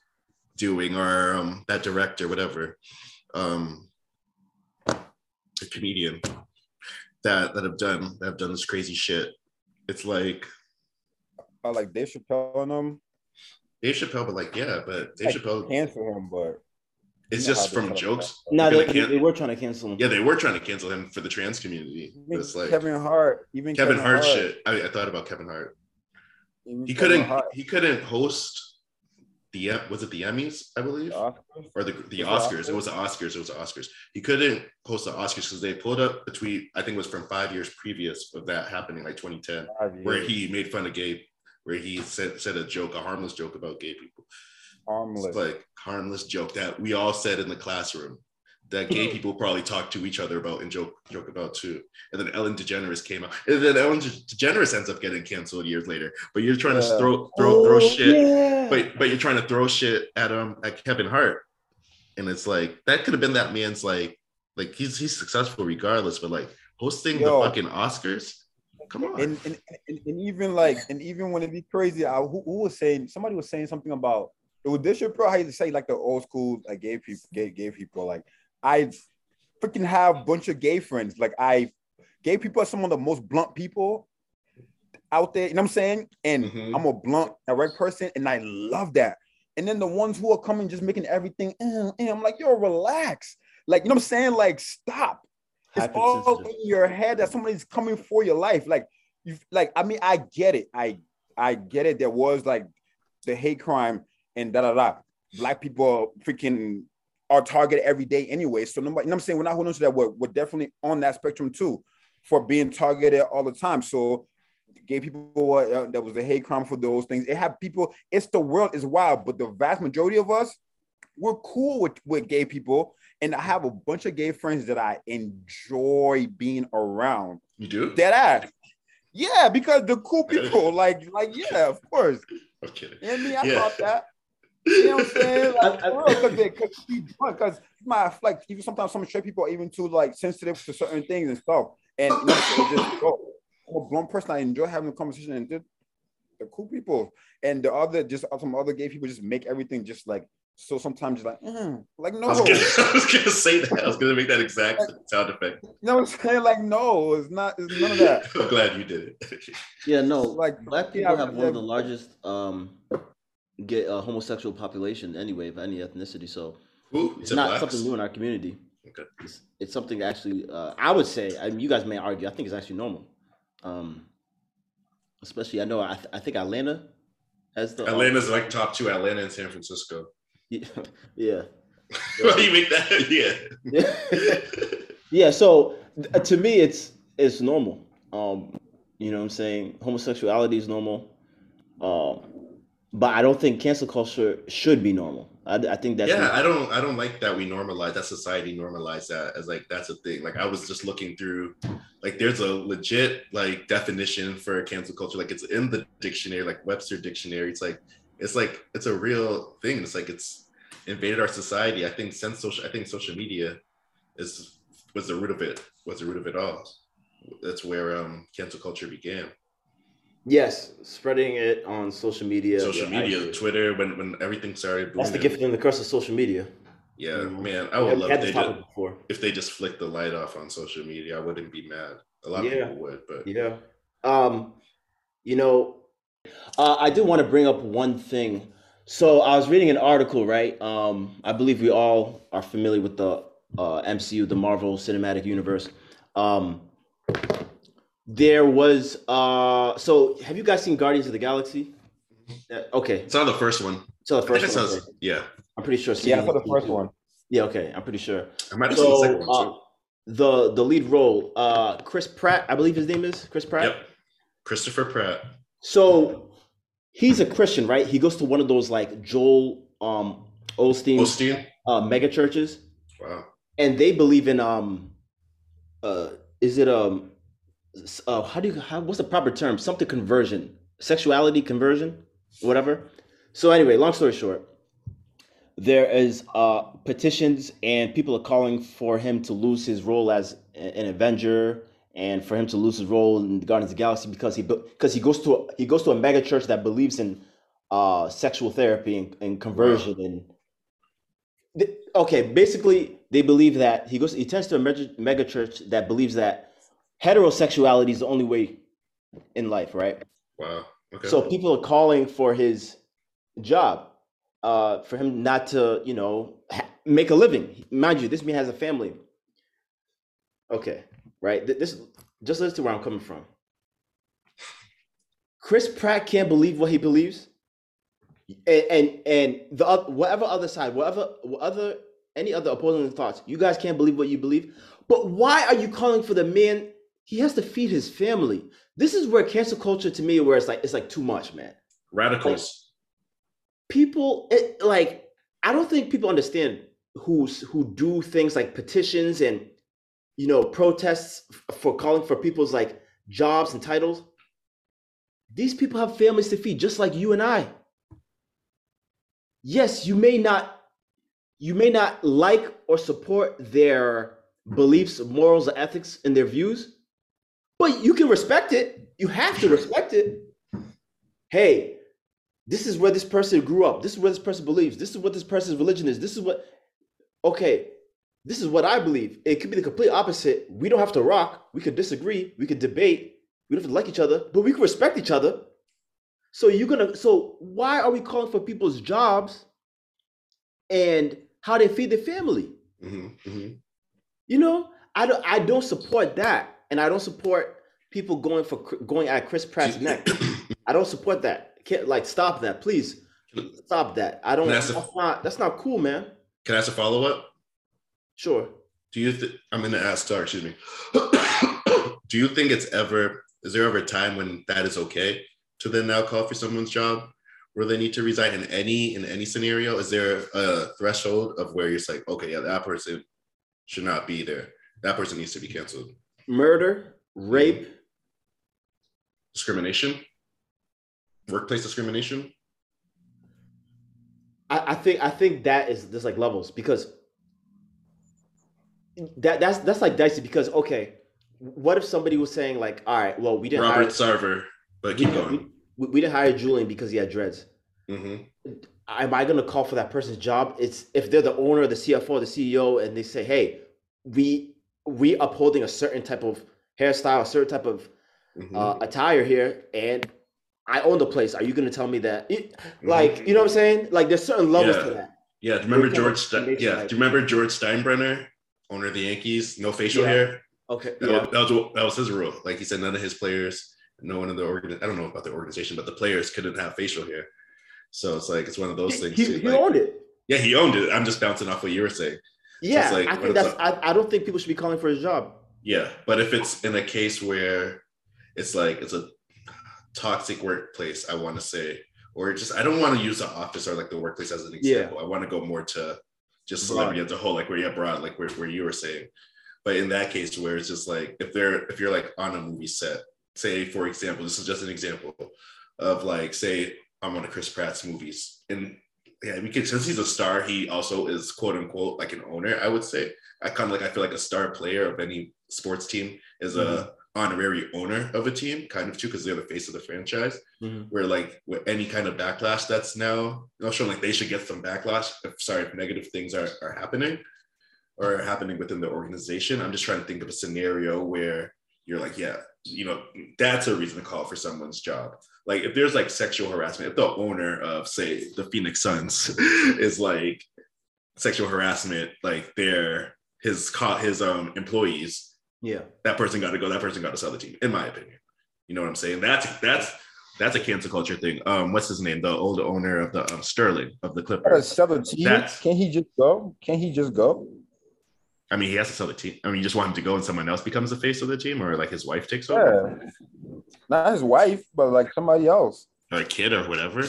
B: doing or um, that director, whatever, um, a comedian that that have done that have done this crazy shit. It's like
D: I like Dave Chappelle and them.
B: Dave Chappelle, but like, yeah, but Dave
D: Like,
B: Chappelle,
D: cancel him, but
B: it's just from jokes.
C: No, they,
B: can't-
C: they were trying to cancel him.
B: Yeah, they were trying to cancel him for the trans community. It's like
D: Kevin Hart, even
B: Kevin Hart shit. I, I thought about Kevin Hart.
D: even
B: He
D: Kevin
B: couldn't.
D: Hart,
B: He couldn't host the was it the Emmys? I believe.
D: the
B: or the, the Oscars. It was the Oscars. It was the Oscars. He couldn't host the Oscars because they pulled up a tweet. I think it was from five years previous of that happening, like 2010, where he made fun of gay, where he said said a joke, a harmless joke about gay people.
D: harmless.
B: It's like harmless joke that we all said in the classroom that gay people probably talk to each other about and joke joke about too. And then Ellen DeGeneres came out, and then Ellen DeGeneres ends up getting canceled years later. But you're trying to
D: Yeah.
B: throw throw throw
C: Oh,
B: shit
C: yeah.
B: but but you're trying to throw shit at him at Kevin Hart, and it's like that could have been that man's like like he's he's successful regardless, but like hosting
D: Yo.
B: the fucking Oscars, come on.
D: and, and, and, and even like and even when it be crazy, I, who, who was saying somebody was saying something about it was this Chappelle how you say like the old school like gay people gay gay people like I freaking have a bunch of gay friends. Like I gay people are some of the most blunt people out there you know what I'm saying? And
B: Mhm.
D: I'm a blunt direct person and I love that. And then the ones who are coming just making everything eh, eh, I'm like yo relax. Like you know what I'm saying? Like stop it's all in your head that somebody's coming for your life. Like you like I mean, I get it. I I get it. There was like the hate crime and da da da. Black people freaking are targeted every day anyway. So nobody, you know what I'm saying? We're not holding on to that. We're, we're definitely on that spectrum too for being targeted all the time. So gay people uh, there was a hate crime for those things. It had people, it's the world is wild, but the vast majority of us, we're cool with, with gay people. And I have a bunch of gay friends that I enjoy being around.
B: you do?
D: Dead ass. Yeah, because the cool people, like, like, yeah, of course.
B: I'm kidding.
D: You know what I
B: Yeah.
D: thought that. You know what I'm saying? Like,
C: I- I-
D: for real, because they, cause we blunt, because my like even sometimes some straight people are even too like sensitive to certain things and stuff. And you know, just go. I'm a blunt person. I enjoy having a conversation and just the cool people. And the other, just some other gay people, just make everything just like so. Sometimes you're like, mm, like no,
B: I was, gonna, I was gonna say that. I was gonna make that exact sound effect.
D: you know what I'm saying? Like no, it's not. It's none of that.
B: I'm glad you did it.
C: Yeah, no.
D: Like,
C: black people
D: yeah,
C: have one of the largest um get uh, homosexual population anyway of any ethnicity. So
B: Who?
C: it's not
B: blacks?
C: something new in our community.
B: Okay.
C: It's, it's something actually uh, I would say. I mean, you guys may argue. I think it's actually normal. Um, especially I know I, th- I think Atlanta has the um,
B: Atlanta's like top two, Atlanta and San Francisco.
C: Yeah, yeah.
B: Do you make that? Yeah.
C: Yeah. So uh, to me, it's it's normal. Um, you know what I'm saying? Homosexuality is normal. Um, but I don't think cancel culture should be normal. I, I think that's
B: yeah. I don't. I don't like that we normalize that. Society normalize that as like that's a thing. Like I was just looking through, like there's a legit like definition for cancel culture. Like it's in the dictionary, like Webster dictionary. It's like it's like it's a real thing. It's like it's invaded our society. I think since social, I think social media is was the root of it. Was the root of it all. That's where um cancel culture began.
C: Yes, spreading it on social media.
B: Social
C: yeah,
B: media, Twitter, when when everything started.
C: That's the gift and the curse of social media.
B: Yeah, mm-hmm. man, I would
C: Yeah,
B: love if they, just,
C: before.
B: if they just flicked the light off on social media. I wouldn't be mad. A lot of people would, but
C: Yeah. Um, you know, uh, I do want to bring up one thing. So I was reading an article, right? Um, I believe we all are familiar with the uh, MCU, the Marvel Cinematic Universe. Um, there was uh, so have you guys seen Guardians of the Galaxy? Yeah, okay,
B: it's not the first one.
C: so the first one.
B: sounds,
C: okay.
B: yeah.
C: I'm pretty sure.
D: Yeah, for the first one.
C: Yeah, okay, I'm pretty sure.
B: I might have seen the second one
C: uh,
B: too.
C: the the lead role, uh, Chris Pratt, I believe his name is Chris Pratt.
B: Yep. Christopher Pratt.
C: So he's a Christian, right? He goes to one of those like Joel um Osteen
B: Osteen.
C: uh, mega churches,
B: Wow.
C: and they believe in um uh is it um uh how do you how what's the proper term? Something conversion, sexuality conversion, whatever. So anyway, long story short, there is uh petitions and people are calling for him to lose his role as an Avenger and for him to lose his role in the Guardians of the Galaxy because he because he goes to a, he goes to a mega church that believes in uh sexual therapy and, and conversion and Th- okay basically they believe that he goes he tends to a mega, mega church that believes that heterosexuality is the only way in life right
B: Wow. Okay.
C: so people are calling for his job, uh, for him not to, you know, ha- make a living. Mind you, this man has a family. Okay, right. Th- This just listen to where I'm coming from. Chris Pratt can't believe what he believes, and and, and the whatever other side, whatever what other any other opposing thoughts, you guys can't believe what you believe. But why are you calling for the man? He has to feed his family. This is where cancel culture to me, where it's like it's like too much, man.
B: Radicals.
C: People it, like I don't think people understand who's who do things like petitions and you know protests for calling for people's like jobs and titles. These people have families to feed, just like you and I. Yes, you may not you may not like or support their beliefs, morals, or ethics, and their views, but you can respect it. You have to respect it. Hey, this is where this person grew up. This is where this person believes. This is what this person's religion is. This is what, okay, this is what I believe. It could be the complete opposite. We don't have to rock. We could disagree. We could debate. We don't have to like each other, but we can respect each other. So you're gonna, so why are we calling for people's jobs and how they feed their family?
B: hmm hmm
C: You know, I don't I don't support that, and I don't support people going for going at Chris Pratt's neck. I don't support that. Can't like stop that, please. Stop that. I don't. That's,
B: a,
C: not, that's not cool, man.
B: Can I ask a follow up?
C: Sure.
B: Do you think I'm gonna ask? Sorry, excuse me. Do you think it's ever? Is there ever a time when that is okay to then now call for someone's job where they need to resign in any in any scenario? Is there a threshold of where you're just like, okay, yeah, that person should not be there. That person needs to be canceled.
C: Murder, mm-hmm. rape.
B: Discrimination, workplace discrimination.
C: I, I think I think that is there's like levels because that that's that's like dicey because okay, what if somebody was saying like, all right, well we didn't
B: Robert
C: hire
B: Sarver, but keep
C: didn't-
B: going.
C: we, we didn't hire Julian because he had dreads.
B: hmm
C: am I going to call for that person's job? It's if they're the owner, the CFO, the CEO, and they say, "Hey, we we upholding a certain type of hairstyle, a certain type of
B: hmm
C: uh, attire here, and I own the place. Are you going to tell me that?" It-
B: Mm-hmm.
C: like, you know what I'm saying? Like, there's certain levels
B: Yeah.
C: to that.
B: Yeah, do you remember George? Ste- yeah,
C: like-
B: do you remember George Steinbrenner, owner of the Yankees? No facial
C: Yeah.
B: hair.
C: Okay,
B: That,
C: yeah,
B: was, that was that was his rule. Like he said, none of his players, no one in the organ. I don't know about the organization, but the players couldn't have facial hair. So it's like it's one of those
C: he,
B: things.
C: he,
B: too,
C: he
B: like-
C: owned it.
B: Yeah, he owned it. I'm just bouncing off what you were saying.
C: Yeah,
B: like,
C: I think that's. I, I don't think people should be calling for his job.
B: Yeah, but if it's in a case where it's like it's a toxic workplace, I want to say, or just I don't want to use the office or like the workplace as an example. Yeah. I want to go more to just celebrity as a whole, like where you are broad, like where, where you were saying. But in that case, where it's just like if they're if you're like on a movie set, say for example, this is just an example of like say I'm one of Chris Pratt's movies, and yeah, because since he's a star, he also is quote unquote like an owner. I would say I kind of like I feel like a star player of any sports team is a mm-hmm. Honorary owner of a team, kind of too, because they're the face of the franchise.
C: Mm-hmm.
B: Where like with any kind of backlash that's now, know, showing like they should get some backlash. If sorry, if negative things are are happening or happening within the organization. I'm just trying to think of a scenario where you're like, yeah, you know, that's a reason to call for someone's job. Like if there's like sexual harassment, if the owner of say the Phoenix Suns is like sexual harassment, like their his caught his um employees,
C: Yeah.
B: that person got to go. That person got to sell the team, in my opinion. You know what I'm saying? That's that's that's a cancel culture thing. Um, what's his name? The old owner of the um, Sterling of the
D: Gotta
B: Clippers.
D: sell the team.
B: That's-
D: Can he just go? Can he just go?
B: I mean, he has to sell the team. I mean, you just want him to go and someone else becomes the face of the team, or like his wife takes over,
D: Not his wife, but like somebody else.
B: or a kid, or whatever.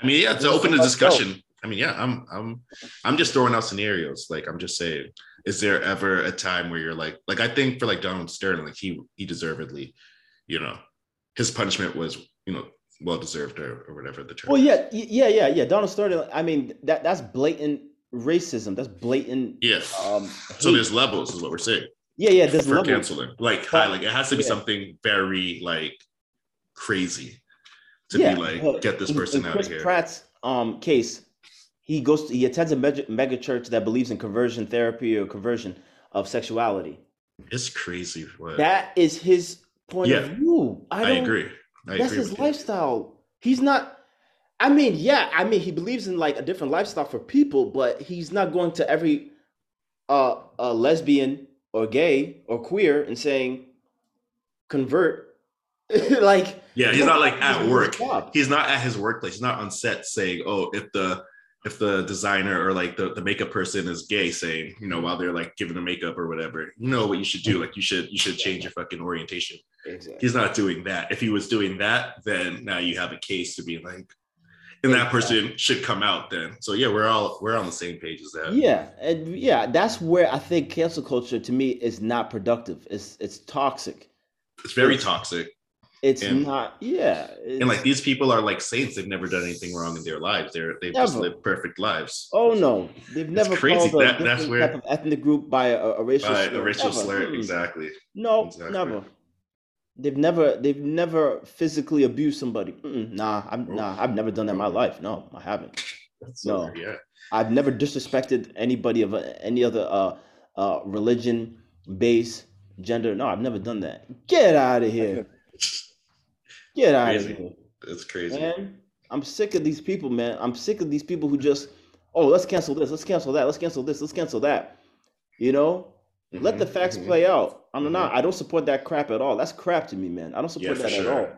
B: I mean, yeah, to open the
D: somebody
B: discussion. I mean, yeah, I'm I'm I'm just throwing out scenarios. Like I'm just saying, is there ever a time where you're like, like I think for like Donald Sterling, like he he deservedly, you know, his punishment was you know well deserved or, or whatever the term.
C: Well, yeah, yeah, yeah, yeah. Donald Sterling. I mean, that that's blatant racism. That's blatant.
B: Yes.
C: Um,
B: So there's levels, is what we're saying
C: yeah, yeah. There's
B: for
C: levels.
B: canceling. Like high, like it has to be
C: yeah.
B: something very like crazy to
C: yeah,
B: be like get this person out
C: Chris
B: of here.
C: Pratt's um case, he goes. To, he attends a mega, mega church that believes in conversion therapy or conversion of sexuality.
B: It's crazy. What
C: That is his point
B: Yeah.
C: of view. I,
B: I, agree. I
C: That's
B: agree
C: his
B: with you.
C: lifestyle. He's not. I mean, yeah. I mean, he believes in like a different lifestyle for people, but he's not going to every uh, uh lesbian or gay or queer and saying convert. like
B: Yeah, he's not like at work.
C: job.
B: He's not at his workplace. He's not on set saying, "Oh, if the if the designer or like the, the makeup person is gay," saying, you know, mm-hmm. while they're like giving the makeup or whatever, you know what you should do? Mm-hmm. Like you should you should change your fucking orientation.
C: Exactly.
B: He's not doing that. If he was doing that, then now you have a case to be like, and that person should come out then. So yeah, we're all we're on the same page as that.
C: Yeah, and yeah, that's where I think cancel culture to me is not productive. It's it's toxic.
B: It's very toxic.
C: It's
B: And-
C: not. Yeah,
B: And like these people are like saints. They've never done anything wrong in their lives. They're they've just lived perfect lives.
C: Oh no, they've never
B: crazy.
C: called a
B: that's where-
C: type of ethnic group by a, a racial
B: By
C: slur.
B: a racial
C: Never.
B: slur,
C: Mm-mm.
B: exactly.
C: No,
B: Exactly.
C: never. They've never, they've never physically abused somebody. Mm-mm, nah, I'm
B: Nope.
C: nah, I've never done that in my life. No, I haven't.
B: That's
C: No.
B: so, yeah.
C: I've never disrespected anybody of any other uh, uh, religion, base, gender. No, I've never done that. Get out of here. Get out of here.
B: It's crazy.
C: Man, I'm sick of these people, man. I'm sick of these people who just, oh, let's cancel this, let's cancel that, let's cancel this, let's cancel that. You know, let the
B: Mhm,
C: facts
B: mhm.
C: play out. I'm
B: Mhm.
C: not. I don't support that crap at all. That's crap to me, man. I don't support
B: for
C: that at all.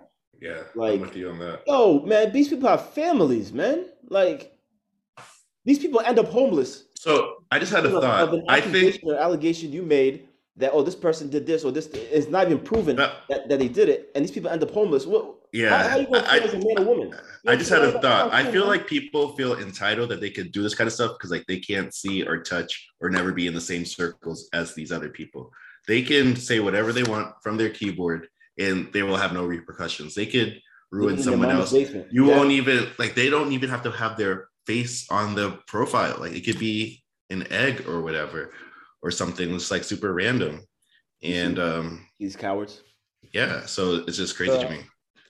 B: Yeah,
C: Like-
B: I'm with you on that.
C: Yo, man, these people have families, man. Like, these people end up homeless.
B: So I just had a thought. I think
C: allegation you made that oh, this person did this or this. It's not even proven
B: No.
C: that, that they did it, and these people end up homeless. What?
B: Yeah,
C: How, how you gonna
B: I-
C: as a man or woman? You
B: I just had a thought. I feel like people feel entitled that they could do this kind of stuff because like they can't see or touch or never be in the same circles as these other people. They can say whatever they want from their keyboard and they will have no repercussions. They could ruin
C: Living in their
B: someone else.
C: basement.
B: You
C: Yeah.
B: won't even like they don't even have to have their face on the profile. Like it could be an egg or whatever or something that's like super random. And um
C: These cowards.
B: yeah, so it's just crazy to me.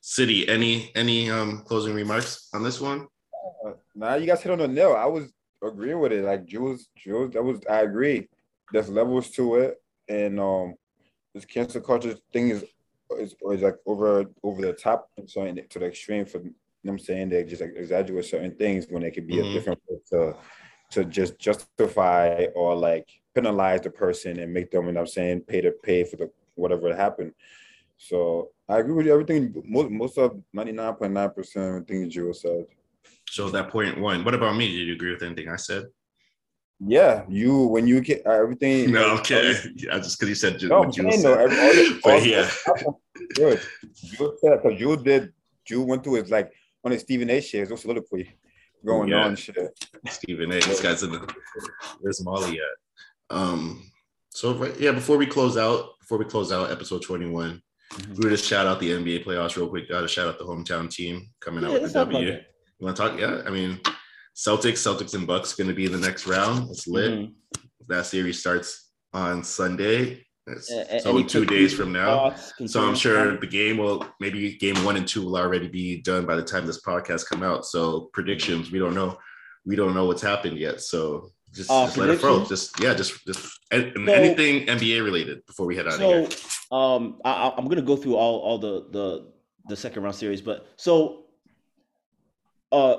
B: City, any any um closing remarks on this one?
D: Now you guys hit on the nail. I was agreeing with it. Like Jules, Jules, that was I agree. There's levels to it, and um, this cancel culture thing is is, is like over over the top and so to the extreme. For you know I'm saying, they just like exaggerate certain things when it could be
B: Mhm.
D: a different way to to just justify or like penalize the person and make them, you know what I'm saying, pay to pay for the whatever happened. So I agree with you. Everything most most of 99.9 percent of things Jules said.
B: So that point one. What about me? Did you agree with anything I said?
D: Yeah, you when you get uh, everything.
B: No, okay. Yeah, just because you said
D: No,
B: what you said.
D: every, all the,
B: But
D: all,
B: yeah.
D: good. You said because you did. You went through it like on his Stephen A. shit. It soliloquy going
B: Yeah.
D: on shit.
B: Stephen A. This guy's in the where's Molly at? Um, so right, yeah, before we close out, before we close out episode 21,
C: Mhm.
B: we were just shout out the NBA playoffs real quick. Gotta shout out the hometown team coming out with the W. You want to talk? Yeah, I mean, Celtics, Celtics and Bucks going to be in the next round. It's lit.
C: Mhm.
B: That series starts on Sunday. It's
C: a-
B: so two days from now.
C: thoughts,
B: So I'm sure the game will maybe game one and two will already be done by the time this podcast come out. So predictions, we don't know. We don't know what's happened yet. So just,
C: Uh,
B: just let it flow. Just yeah, just just and,
C: So-
B: anything NBA related before we head out of here.
C: So, um, I, I'm gonna go through all all the the the second round series, but so, uh,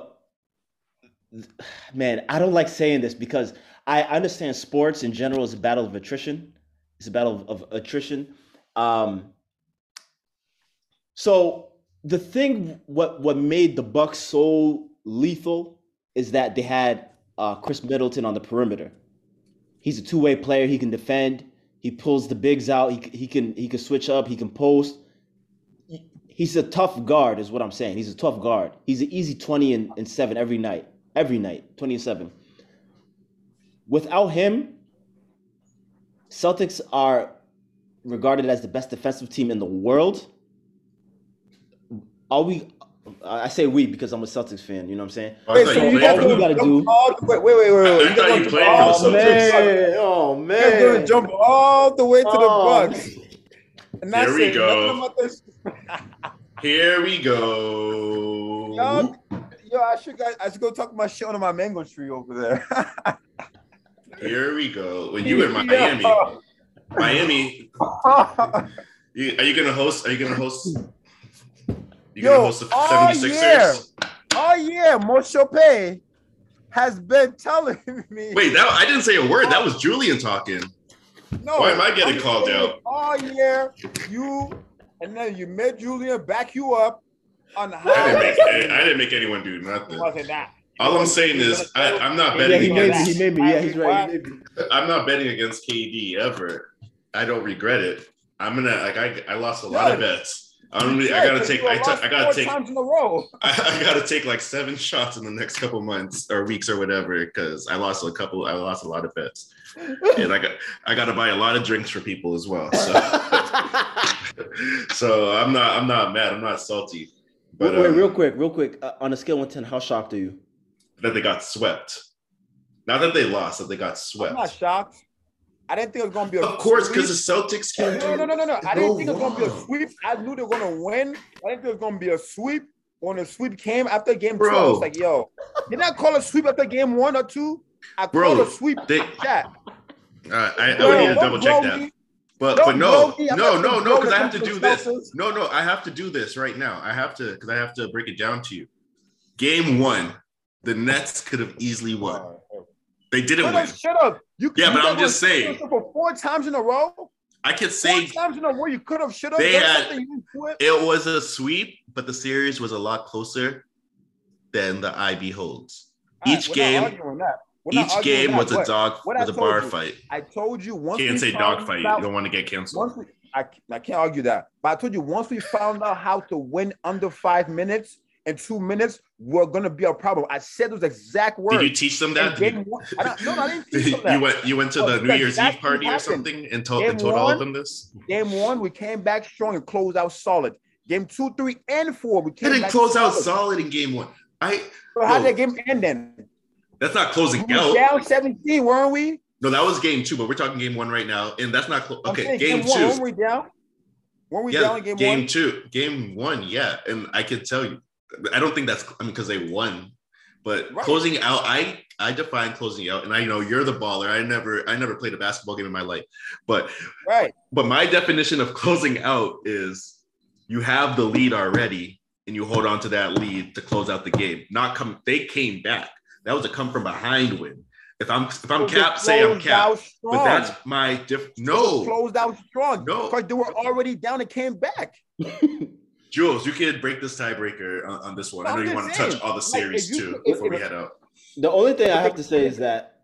C: man, I don't like saying this because I understand sports in general is a battle of attrition. It's a battle of, of attrition. Um, so the thing, what what made the Bucks so lethal is that they had uh, Khris Middleton on the perimeter. He's a two way player. He can defend. He pulls the bigs out. He, he can he can switch up. He can post. He's a tough guard, is what I'm saying. He's a tough guard. He's an easy 20 and, and 7 every night. Every night, 20 and 7. Without him, Celtics are regarded as the best defensive team in the world. Are we I say we because I'm a Celtics fan, you know what I'm saying?
B: Oh, I
D: Wait,
B: thought
D: so
B: you
D: you
B: played
D: guys
C: we gotta do.
D: all the way- Wait, wait, wait, wait.
B: I
D: You
B: thought
D: guys
B: you
D: gonna
B: played
D: jump
B: for
D: all
B: the
D: the way-
C: oh
D: you guys gonna jump all the way to the
C: Oh.
D: Bucks. And not
B: Here we
D: say
B: go.
D: nothing about this.
B: Here we go.
D: Yo, yo, I should go, I should go talk my shit on my mango tree over there.
B: Here we go. When you in Miami, Miami, you, are you gonna host? Are you gonna host? You
D: Yo,
B: gonna host the
D: oh,
B: 76ers?
D: yeah. oh yeah, Moshe Pay has been telling me.
B: Wait, that I didn't say a word. That was Julian talking.
D: no,
B: why am I getting
D: I'm
B: called
D: saying,
B: out?
D: Oh yeah, you and then you made Julian back you up on how.
B: I didn't make I didn't make anyone do nothing.
D: wasn't that.
B: All I'm saying is I, I'm not
C: Yeah,
B: betting
C: he made me.
B: against
C: He made me. Yeah, he's right. He made me.
B: I'm not betting against KD ever. I don't regret it. I'm gonna like I I lost a lot of bets. I'm really, I gotta take I, t- I gotta take
D: times in a row.
B: I, I gotta take like seven shots in the next couple months or weeks or whatever because I lost a couple. I lost a lot of bets, and I got I got to buy a lot of drinks for people as well. So, so I'm not I'm not mad. I'm not salty, but
C: Wait, wait,
B: um,
C: real quick, real quick. Uh, on a scale of one ten, how shocked are you?
B: that they got swept. Not that they lost, that they got
D: I'm not
B: swept.
D: shocked. I didn't think it was gonna be a sweep.
B: Of course, because the Celtics can't.
D: No, no, no, no, no. I didn't think it was gonna be a sweep. I knew they were gonna win. I didn't think it was gonna be a sweep. When the sweep came after game two, I
B: Bro.
D: was like, yo, did I call a sweep after game one or two? I
B: Bro,
D: called a sweep
B: they-
D: chat.
B: Uh, I, I
D: Bro,
B: would need to double check that.
D: me.
B: But
D: Don't
B: but no,
D: me.
B: No, no, no, because I have to do this. No, no, I have to do this right now. I have to because I have to break it down to you. Game one, the Nets could have easily won. They didn't
D: Shut
B: win.
D: up, shut up. You,
B: Yeah,
D: you
B: but I'm just saying.
D: For four times in a row,
B: I could
D: four
B: say
D: times in a row, you could have, should have.
B: They had-
D: something,
B: it was a sweep, but the series was a lot closer than the IB holds.
D: Right,
B: each game-
D: arguing that. We're not
B: Each game
D: that,
B: was a dog, was a bar
D: you-
B: fight.
D: I told you once.
B: Can't say dog fight.
D: out-
B: You don't want to get canceled.
D: Once we, I, I can't argue that. But I told you once we found out how to win under five minutes and two minutes, we're gonna be a problem. I said those exact words.
B: Did you teach them that?
D: game one, I no, I didn't teach them that.
B: you went you went to the New Year's Eve party or something and told,
D: Game
B: and told all of them this?
D: Game one, we came back strong and closed out solid. Game two, three, and four, we came
B: didn't
D: back
B: close out
D: solid.
B: solid in game one. I
D: So how did that game end then?
B: that's not closing
D: were
B: out.
D: down 17, weren't we?
B: No, that was game two, but we're talking game one right now, and that's not clo-
D: I'm
B: okay.
D: saying
B: Game,
D: one, weren't
B: two,
D: we down? Weren't we
B: yeah,
D: down in game,
B: game
D: one?
B: two, game one, yeah, and I can tell you, I don't think that's I mean because they won, but
D: Right.
B: closing out, I I define closing out, and I know you're the baller. I never I never played a basketball game in my life, but
D: Right.
B: but my definition of closing out is you have the lead already and you hold on to that lead to close out the game. Not come they came back. That was a come from behind win. If I'm if I'm
D: So they
B: cap, say I'm
D: closed
B: cap.
D: out
B: But that's my diff. No,
D: closed out strong.
B: No.
D: because they were already down and came back.
B: Jules, you can break this tiebreaker on, on this one. I know
D: I'm
B: you want to touch all the series
D: if you-
B: too
D: if-
B: before we head out.
C: The only thing I have to say is that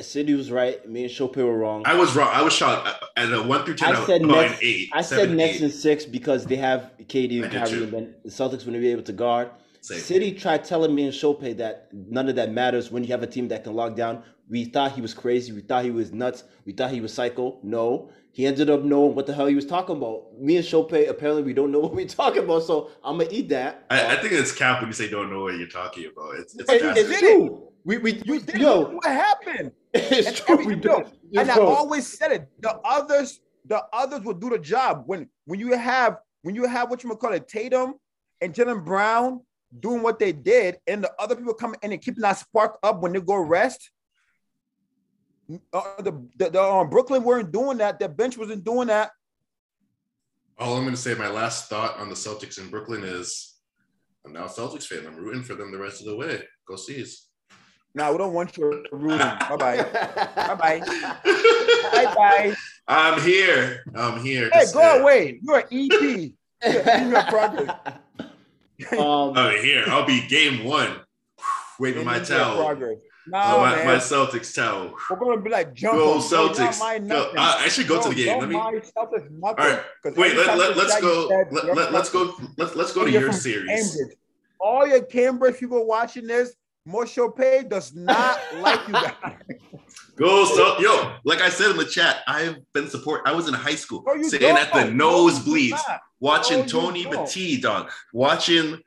C: City was right. Me and Chopin were wrong.
B: I was wrong. I was shocked. At a one through ten,
C: I
B: I,
C: said
B: was about
C: next-
B: eight.
C: I said next
B: eight.
C: in six because they have KD and
B: did
C: Kyrie, and then the Celtics wouldn't be able to guard.
B: Same.
C: City tried telling me and Chopin that none of that matters when you have a team that can lock down. We thought he was crazy. We thought he was nuts. We thought he was psycho. No, he ended up knowing what the hell he was talking about. Me and Chopin apparently we don't know what we're talking about, so I'm gonna eat that.
B: I, I think it's cap when you say don't know what you're talking about. It's it's
C: It-
B: massive.
C: it's true. We we,
D: You
C: we
D: did
C: yo,
D: what happened.
C: it's
D: And
C: true.
D: every-
C: We
D: yo,
C: do.
D: and I always said it. The others, the others will do the job. When when you have when you have what you call it, Tatum and Jaylen Brown doing what they did, and the other people coming in and keeping that spark up when they go rest. Uh, the the, the um, Brooklyn weren't doing that. The bench wasn't doing that.
B: All I'm going to say, my last thought on the Celtics in Brooklyn is, I'm now a Celtics fan. I'm rooting for them the rest of the way. Go C's.
D: Now we don't want you rooting. Bye bye. Bye bye. Bye bye.
B: I'm here. I'm here.
D: Hey, go
B: there.
D: away. You're an EP. Email progress.
C: um,
B: I'm here. I'll be game one. Waving my
D: Email
B: towel.
D: progress. Nah,
B: my, my Celtics towel.
D: We're gonna be like jump.
B: Go
D: 'em. Yo, you don't
B: Celtics. Go. I, I should go to the game. Let me.
D: Celtics nothing.
B: All right. Wait. Let, let, let's go.
D: said
B: Let, let, let's go. Let's let's go to your series.
D: Cambridge. All your Cambridge people watching this, Moshe Pay does not like you guys.
B: Go so yo, like I said in the chat, I've been support. I was in high school, sitting at the
D: don't. No, you
B: nosebleeds, watching
D: No,
B: Tony. Batiste, dog, watching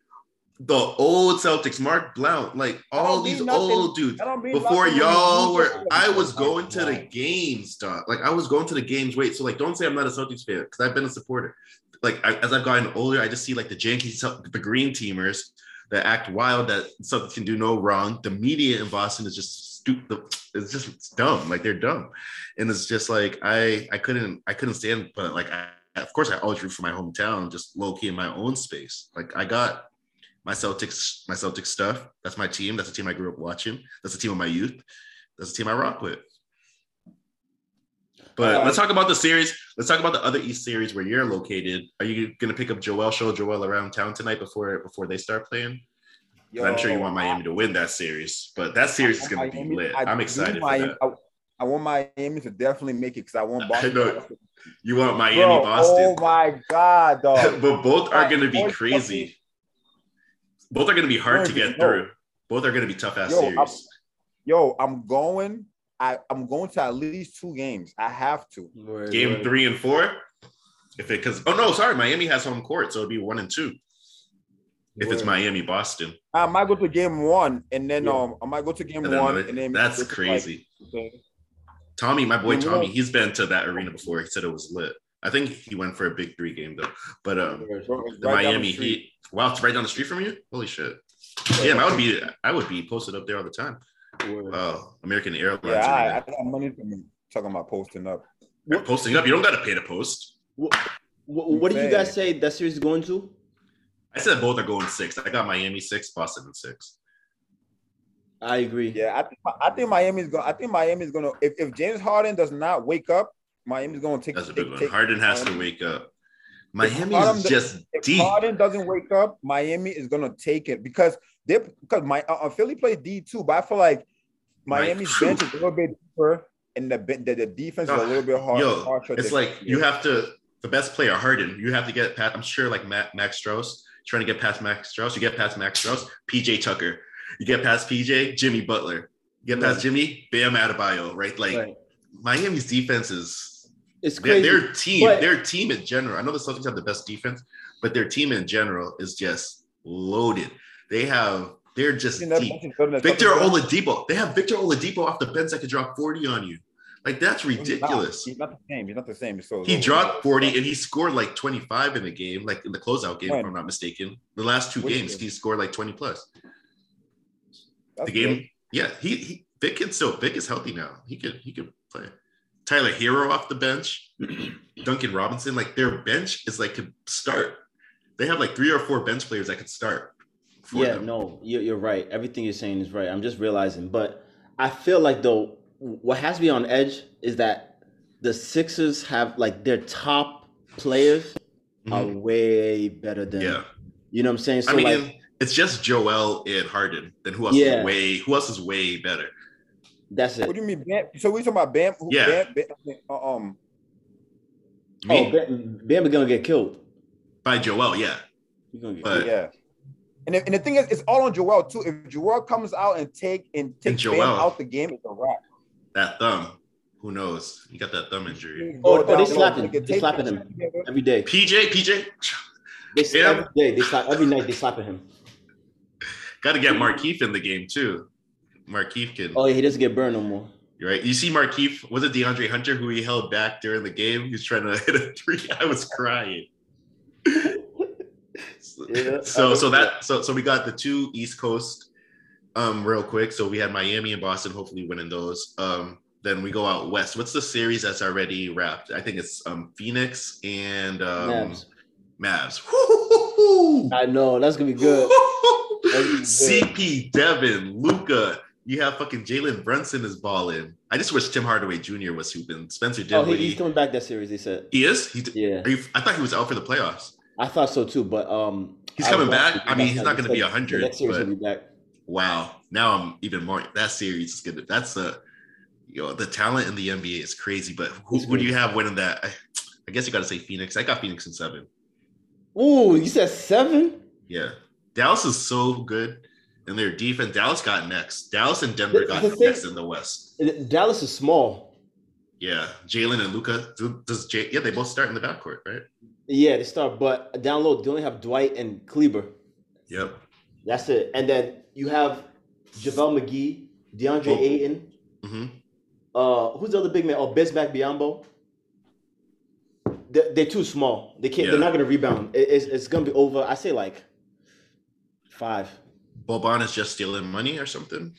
B: the old Celtics, Mark Blount, like all these old dudes.
D: That don't mean
B: Before y'all were, I was going to the games, dog. Like I was going to the games. Wait, so like, don't say I'm not a Celtics fan because I've been a supporter. Like I, as I've gotten older, I just see like the janky, the green teamers that act wild, that Celtics can do no wrong. The media in Boston is just stupid. It's just it's dumb. Like they're dumb, and it's just like I, I couldn't, I couldn't stand. But like, I, of course, I always root for my hometown, just low key in my own space. Like I got my Celtics, my Celtics stuff. That's my team. That's the team I grew up watching. That's the team of my youth. That's the team I rock with. But
D: Uh,
B: let's talk about the series. Let's talk about the other East series where you're located. Are you gonna pick up Joel? Show Joel around town tonight before before they start playing.
D: Yo,
B: I'm sure you want Miami
D: I-
B: to win that series, but that series is gonna
D: want
B: be lit.
D: I
B: I'm
D: do
B: excited for
D: Miami-
B: that.
D: I, I want Miami to definitely make it because I want
B: I
D: Boston.
B: know. You want Miami,
D: Bro,
B: Boston,
D: Oh my god, dog.
B: but both are gonna be crazy. Both are gonna be hard to get
D: No.
B: through. Both are gonna be tough ass
D: Yo,
B: series.
D: I'm- Yo, I'm going. I, I'm going to at least two games. I have to.
C: Word,
B: Game
C: word.
B: three and four. If it because oh no, sorry, Miami has home court, so it'd be one and two. If it's Miami, Boston,
D: I might go to game one and then
C: Yeah.
D: um I might go to game
B: And
D: one
B: the-
D: and then
B: that's crazy.
D: like,
B: Tommy, my boy Tommy, he's been to that arena before. He said it was lit. I think he went for a big three game though. But um,
C: Word.
D: bro, it's
B: the
D: right
B: Miami
D: street.
B: Heat. Wow, it's right down the street from you. Holy shit! Yeah, I would be. I would be posted up there all the time. Wow, American Airlines.
D: Yeah, I, I got money from talking about posting up.
B: You're posting up. You don't got to pay to post.
C: What, what, what did you guys say that series is going to?
B: I said both are going six. I got Miami six, Boston in six.
C: I agree.
D: Yeah, I think I think Miami's going. I think Miami's going to. If, if James Harden does not wake up, Miami's going to take. It.
B: That's a big one.
D: take-
B: Harden has to wake up. Miami
D: Harden
B: is just
D: If
B: deep.
D: Harden doesn't wake up, Miami is going to take it because they because my uh, uh, Philly plays D two, but I feel like Miami's bench is a little bit deeper, and the the, the defense is a little bit hard.
B: Yo,
D: harsher
B: it's like you have to the best player Harden. You have to get past. I'm sure like Matt, Max Strus trying to get past Max Strus. You get past Max Strus, PJ Tucker. You get past PJ, Jimmy Butler. You get past
C: Right.
B: Jimmy, Bam Adebayo. Right, like
C: Right.
B: Miami's defense is
C: It's
B: their,
C: crazy.
B: their team.
C: But-
B: their team in general. I know the Celtics have the best defense, but their team in general is just loaded. They have. They're just deep.
D: bench is better than
B: Victor. Oladipo. They have Victor Oladipo off the bench that could drop 40 on you. Like that's
D: He's not.
B: ridiculous.
D: He's not the same. He's not the same. So
B: He dropped 40 and he scored like 25 in the game, like in the closeout game, if I'm not mistaken. The last two
D: Which
B: games,
D: game?
B: he scored like 20 plus.
D: That's
B: the game,
D: good.
B: yeah, he, he Vic can still Vic is healthy now. He could he could play. Tyler Herro off the bench, Duncan Robinson, like their bench is like could start. They have like three or four bench players that could start. for
C: Yeah,
B: them.
C: no, you're, you're right. Everything you're saying is right. I'm just realizing, but I feel like though, what has me on edge is that the Sixers have like their top players are
B: Mhm.
C: way better than
B: Yeah.
C: you know what I'm saying. So
B: I mean,
C: like
B: it's just Joel and Harden. Then who else
C: Yeah.
B: is way? Who else is way better?
C: That's it.
D: What do you mean, Bam? So we talking about Bam? Who,
B: Yeah.
D: Bam, Bam, uh, um,
B: Me
C: Oh, Bam, Bam gonna get killed.
B: by Joel, yeah.
C: He's gonna get
B: But-
D: yeah. And the, and the thing is, it's all on Joel too. If Joel comes out and take and takes Bam
B: Joel.
D: out the game, it's a wrap.
B: That thumb. Who knows? You got that thumb injury.
C: Oh, oh, they
D: down
C: slapping. They
D: it,
C: slapping him. every day.
B: PJ, PJ,
C: They slap
B: Yeah.
C: every day. They slap every night. They slapping him.
B: got to get Markieff in the game too. Markieff can.
C: Oh yeah, he doesn't get burned no more.
B: You're right. You see Markieff, was it DeAndre Hunter who he held back during the game? He was trying to hit a three. I was crying.
C: Yeah,
B: so so that so so we got the two East Coast um real quick. So we had Miami and Boston hopefully winning those. Um then we go out west. What's the series that's already wrapped? I think it's um Phoenix and um
C: Mavs.
B: Mavs. Woo-hoo-hoo-hoo.
C: I know that's gonna be good. That'd be good.
B: CP, Devin, Luka. You have fucking Jalen Brunson is balling. I just wish Tim Hardaway Jr. was hooping. Spencer
C: Oh, he, he's coming back that series. He said.
B: he is. He,
C: Yeah,
B: you, I thought he was out for the playoffs.
C: I thought so too. But um,
B: He's
C: I
B: coming back? I mean, he's not gonna be
C: said
B: 100,
C: The next series will be back.
B: Wow. Now I'm even more. That series is good. That's a, you know, the talent in the NBA is crazy. But who, do you have winning that? I, I guess you got to say Phoenix. I got Phoenix in seven.
C: Ooh, you said seven?
B: Yeah. Dallas is so good in their defense. Dallas got next. Dallas and Denver got
C: the thing-
B: next in the West.
C: Dallas is small.
B: Yeah. Jalen and Luka. Does J, yeah, they both start in the backcourt, right?
C: Yeah, they start, but down low they only have Dwight and Kleber.
B: Yep.
C: That's it. And then you have JaVale McGee, DeAndre
B: Oh.
C: Ayton.
B: hmm
C: Uh, who's the other big man? Oh, Bismack Biyombo. They're, they're too small. They can't.
B: Yeah.
C: They're not gonna rebound. It- it's, it's gonna be over. I say like five.
B: Boban is just stealing money or something.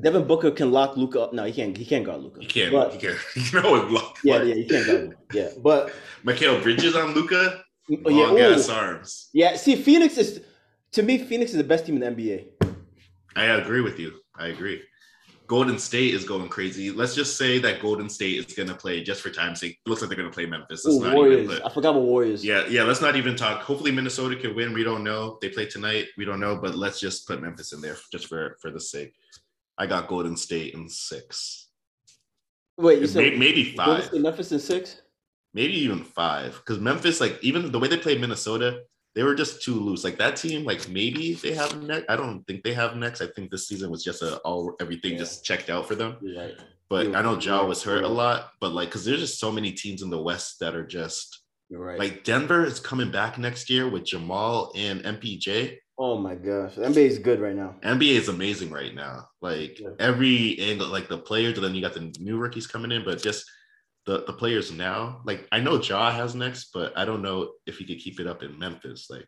C: Devin Booker can lock Luka up. No, he can't. He can't guard Luka.
B: He can't.
C: But,
B: he can't. You know it. Look,
C: yeah, yeah, he can't guard Luka. Yeah, but
B: Mikal Bridges on Luka.
C: Mm, oh, yeah,
B: Long ass arms.
C: yeah. See, Phoenix is to me. Phoenix is the best team in the NBA.
B: I agree with you. I agree. Golden State is going crazy. Let's just say that Golden State is going to play just for time's sake. Looks like they're going to play Memphis.
C: Ooh,
B: not
C: Warriors.
B: even.
C: I forgot about Warriors.
B: Yeah, yeah. Let's not even talk. Hopefully, Minnesota can win. We don't know. They play tonight. We don't know. But let's just put Memphis in there just for for the sake. I got Golden State in six,
C: Wait, you said
B: maybe, maybe five,
C: Memphis in six?
B: maybe even five. Because Memphis, like even the way they play Minnesota, they were just too loose. Like that team, like maybe they have next. I don't think they have next. I think this season was just a all everything
C: Yeah.
B: just checked out for them.
C: Right.
B: But
C: Yeah,
B: I know Ja
C: yeah,
B: was hurt a lot. But like, because there's just so many teams in the West that are just
C: right.
B: like Denver is coming back next year with Jamal and MPJ.
C: oh my gosh, the NBA is good right now.
B: NBA is amazing right now. Like
C: Yeah.
B: every angle, like the players, and then you got the new rookies coming in, but just the the players now. Like I know Ja has next, but I don't know if he could keep it up in Memphis. Like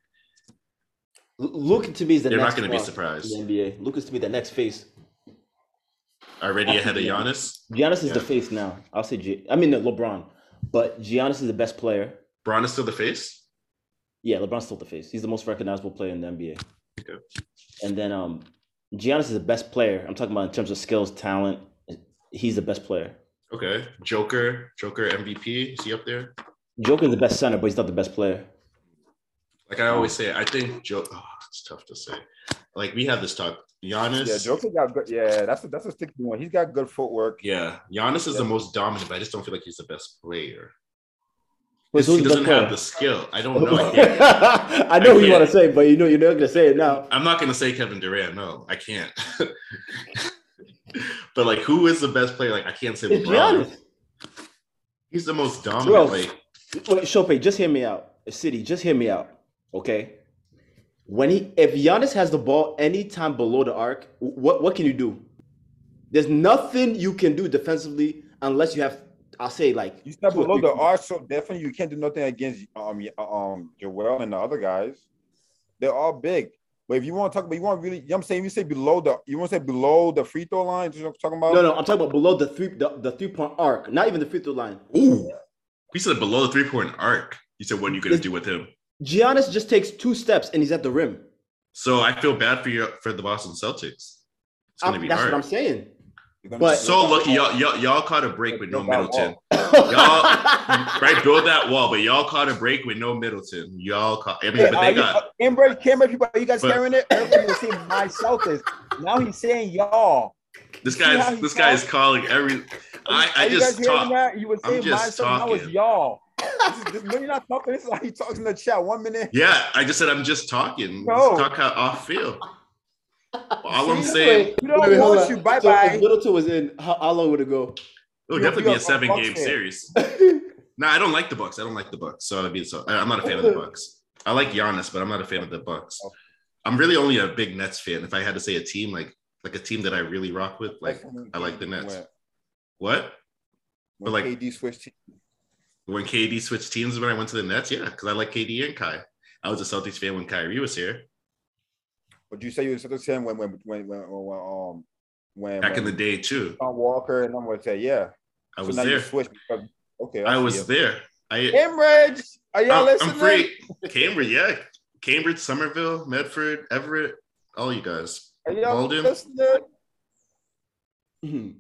C: L- Luka to me is the
B: they're
C: next
B: not going to be surprised.
C: in the NBA. Lucas to be the next face.
B: Already ahead of Giannis.
C: Giannis is the face now. I'll say G- I mean LeBron, but Giannis is the best player.
B: Braun is still the face.
C: Yeah, LeBron's still the face. He's the most recognizable player in the NBA.
B: Okay.
C: And then um, Giannis is the best player. I'm talking about in terms of skills, talent. He's the best player.
B: Okay. Joker, Joker MVP. Is he up there?
C: Joker is the best center, but he's not the best player.
B: Like I always say, I think Joe. Oh, it's tough to say. Like we have this talk. Giannis.
D: Yeah, Joker got good. Yeah, that's a, that's a sticky one. He's got good footwork.
B: Yeah, Giannis is the most dominant, but I just don't feel like he's the best player.
C: Wait, so
B: he doesn't have
C: player?
B: the skill. I don't know. I,
C: I know
B: I
C: who you want to say, but you know you're not gonna say it now.
B: I'm not gonna say Kevin Durant. No, I can't. but like, who is the best player? Like, I can't say
C: It's
B: LeBron.
C: Giannis.
B: He's the most dominant. Like,
C: Wait, Shope, just hear me out. City, just hear me out. Okay. When he if Giannis has the ball anytime below the arc, what what can you do? There's nothing you can do defensively unless you have I'll say like
D: You step below the arc, so definitely you can't do nothing against um um Joel and the other guys. They're all big. But if you want to talk about, you want really, you know what I'm saying, you say below the, you want to say below the free throw line. You know what I'm talking about?
C: No, no, I'm talking about below the three the, the three point arc, not even the free throw line.
B: ooh, he said below the three point arc. He said, "What are you gonna do with him?"
C: Giannis just takes two steps and he's at the rim.
B: So I feel bad for you for the Boston Celtics. It's gonna
C: I'm-
B: be
C: that's
B: hard.
C: what I'm saying.
D: You're gonna
C: But-
B: So lucky y'all, y'all y'all caught a break with no Middleton.
D: wall.
B: Y'all right build that wall, but y'all caught a break with no Middleton. Y'all caught. I mean,
D: Hey,
B: but they
D: you-
B: got.
D: Cambridge, Cambridge people, are you guys
B: But-
D: hearing it? Earlier was saying my Celtics. Now he's saying y'all.
B: This
D: see how
B: guy's this guy is calling every. I
D: Are
B: I
D: you
B: just
D: guys
B: talk.
D: You were
B: I'm
D: saying my
B: just
D: Celtics. Now it's y'all. This is, this, no, you're not talking. This is how he talks in the chat. One minute.
B: Yeah, I just said I'm just talking.
D: No.
B: Just talk how off feel. All I'm saying,
D: We don't
C: hold
D: want you. Bye
C: So
D: bye.
C: if Middleton was in, how, how long would it go?
B: it would
D: You'll
B: definitely
D: be
B: be
D: a-
B: a seven
D: a
B: game
D: fan.
B: series. No, I don't like the Bucks. I don't like the Bucks. So I'd be so I- I'm not a fan of the Bucks. I like Giannis, but I'm not a fan of the Bucks. Oh. I'm really only a big Nets fan. If I had to say a team, like like a team that I really rock with, like I like the Nets.
D: When,
B: what?
D: when
B: like-
D: KD switched teams.
B: When KD switched teams when I went to the Nets, yeah, because I like KD and Kai. I was a Celtics fan when Kyrie was here
D: Would you say you were Celtics fan when when when when, when um when
B: back in the day too.
D: Tom Walker and I'm gonna say yeah.
B: I
D: so
B: was
D: now
B: there.
D: because okay.
B: I
D: see
B: was
D: you.
B: there. I
D: Cambridge, are y'all
B: I'm,
D: listening?
B: I'm free. Cambridge, yeah. Cambridge, Somerville, Medford, Everett, all you guys.
D: Are y'all
B: Walden.
D: listening?
C: Mhm.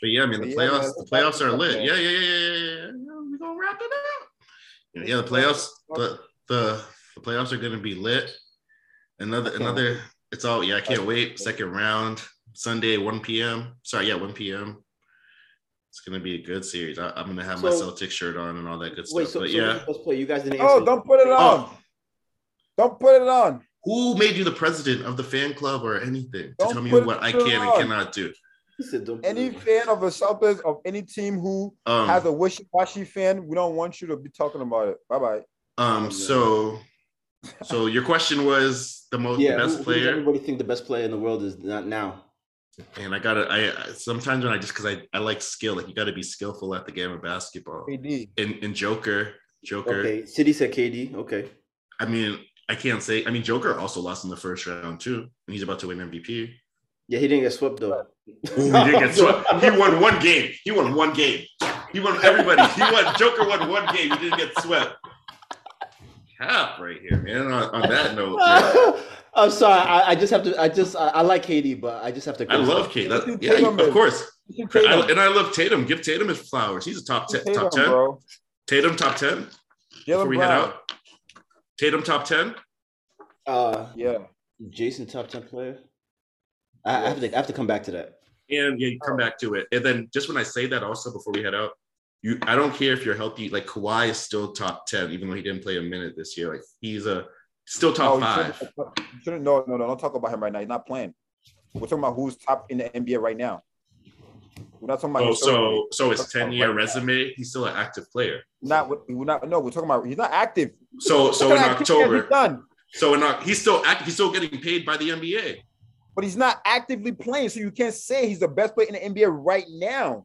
B: But yeah, I mean the
D: Yeah,
B: playoffs,
D: man,
B: the playoffs are lit. Yeah, yeah, yeah, yeah, yeah, yeah. yeah. We're gonna wrap it up. Yeah, yeah, the playoffs, the the, the playoffs are gonna be lit. Another
D: can't
B: another it's all yeah, I can't wait. Second round, Sunday, 1 p.m. Sorry, yeah, 1 p.m. It's gonna be a good series. I, am gonna have my
C: So-
B: Celtics shirt on and all that good
C: Wait,
B: stuff.
C: so,
B: but
C: so
B: yeah,
C: let's play. You guys didn't
D: Oh, don't put it on.
B: oh,
D: Don't put it on.
B: who made you the president of the fan club or anything to
D: Don't
B: tell me what I
D: it
B: can and cannot do?
C: Said
D: Any fan of the Celtics of any team who
B: Um,
D: has a wishy-washy fan, we don't want you to be talking about it. Bye bye.
B: um, so, so your question was the most
C: Yeah,
B: the
C: who,
B: best
C: who
B: player.
C: everybody think the best player in the world is not now?
B: And I gotta, I I- sometimes when I just because I, I like skill, like you gotta be skillful at the game of basketball.
D: KD.
B: In in Joker, Joker.
C: Okay, City said KD. Okay,
B: I mean, I can't say. I mean, Joker also lost in the first round too, and he's about to win MVP.
C: yeah, he didn't get swept though.
B: Ooh, he didn't get swept. He won one game. He won one game. He won everybody. He won. Joker won one game. He didn't get swept. Cap right here, man. On, on that note, man,
C: I'm sorry. I, I just have to. I just. I, I like KD, but I just have to.
B: I love
D: KD.
B: Yeah,
D: Tatum,
B: of course. I, and I love Tatum. Give Tatum his flowers. He's a top ten.
D: Tatum,
B: top ten.
D: bro.
B: Tatum top ten. Before
D: Jalen
B: we head out, Tatum top ten.
C: Uh,
D: Yeah.
C: Jayson, top ten player. I, I have to. I have to come back to that.
B: And yeah, you come back to it. And then just when I say that, also before we head out, you I don't care if you're healthy. Like Kawhi is still top ten, even though he didn't play a minute this year. Like he's a still top
D: you
B: five.
D: shouldn't- shouldn't- no, no, no. Don't talk about him right now. He's not playing. We're talking about who's top in the NBA right now. We're not talking about.
B: Oh, so so his ten year
D: right now.
B: resume, he's still an active player.
D: not. We're not. No, we're talking about. He's not active.
B: So so in
D: kind of activity has he
B: October,
D: done?
B: so in he's still active. He's still getting paid by the NBA.
D: but he's not actively playing, so you can't say he's the best player in the NBA right now.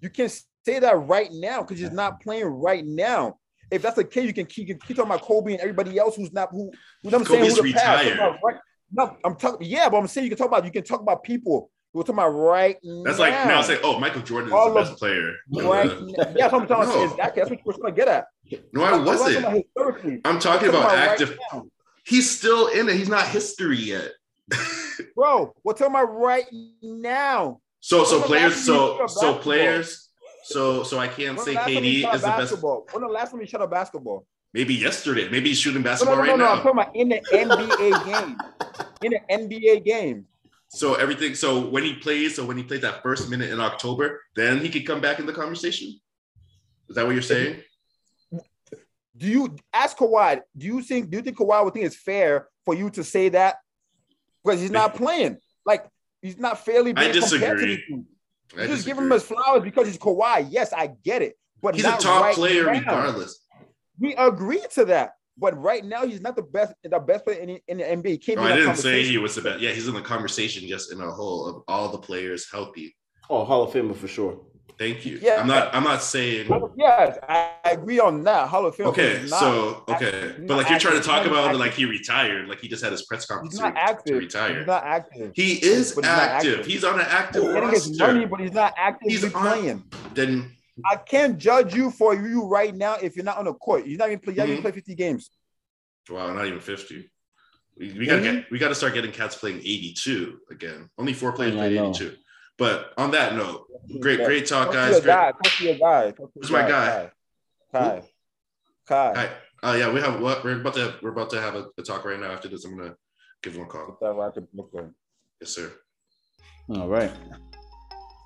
D: You can't say that right now because he's not playing right now. If that's the case, you can keep, you can keep talking about Kobe and everybody else who's not who. who I'm saying
B: Kobe's
D: who the past.
B: retired.
D: I'm talking Right, no, I'm talking. Yeah, but I'm saying you can talk about you can talk about people. We're talking about right now.
B: That's
D: now.
B: like now say, oh, Michael Jordan is
D: All
B: the
D: of-
B: best player.
D: right. Now. Yeah, that's what I'm talking
B: No.
D: about. Exactly. That's what you're trying to get at.
B: no, I
D: I'm talking
B: wasn't.
D: about.
B: I'm talking
D: I'm
B: about
D: right
B: active.
D: now.
B: He's still in it. He's not history yet.
D: bro. We're talking about right now.
B: So so players
D: last time you
B: so so players so so I can't
D: When
B: say
D: the last time you
B: KD is the best.
D: basketball? When the last time you shot a basketball?
B: Maybe yesterday. Maybe he's shooting
D: No, no,
B: basketball
D: no, no,
B: right
D: no. I'm
B: now.
D: talking about in the NBA game. In the NBA game.
B: So everything. So when he plays, so when he played that first minute in October, then he could come back in the conversation. Is that what you're saying?
D: Do you ask Kawhi? Do you think? Do you think Kawhi would think it's fair for you to say that because he's not playing? Like he's not fairly
B: I
D: being compared to
B: disagree.
D: These dudes.
B: I
D: You just give him his flowers because he's Kawhi. Yes, I get it, but
B: He's a
D: not
B: top
D: right
B: player
D: now.
B: regardless.
D: We agree to that, but right now he's not the best. The best player in, the- in the NBA. He Can't
B: No,
D: be
B: I didn't say he was the best. Yeah, he's in the conversation just in a whole of all the players healthy.
C: Oh, Hall of Famer for sure.
B: Thank you.
D: Yeah.
B: I'm not. I'm not saying.
D: Yes, I I agree on that. Hall of Fame.
B: Okay,
D: He's not
B: so okay, but like you're trying to talk about like he retired, like he just had his press conference
D: He's
B: to,
D: not
B: re-
D: active.
B: to retire.
D: He's not active.
B: He is
D: he's
B: active.
D: active.
B: He's on an active
D: He's getting his money, but he's not actively
B: He's on-
D: playing.
B: Then
D: I can't judge you for you right now if you're not on the court. You're not even play. You haven't
B: Mhm.
D: played 50 games.
B: wow, not even fifty. We, we gotta get we gotta start getting cats playing 82 again. Only four players
C: I
B: played
C: know.
B: 82. But on that note, great, great talk,
D: Talk to
B: guys.
D: your
B: Great-
D: guy. Talk to your guy. Talk to
B: Who's
D: your
B: my guy?
D: Kai. Kai. Kai.
B: Hi. Oh yeah, we have what we're about to we're about to have a, a talk right now. After this, I'm gonna give him a call.
D: That right to Brooklyn.
B: Yes, sir.
C: All right.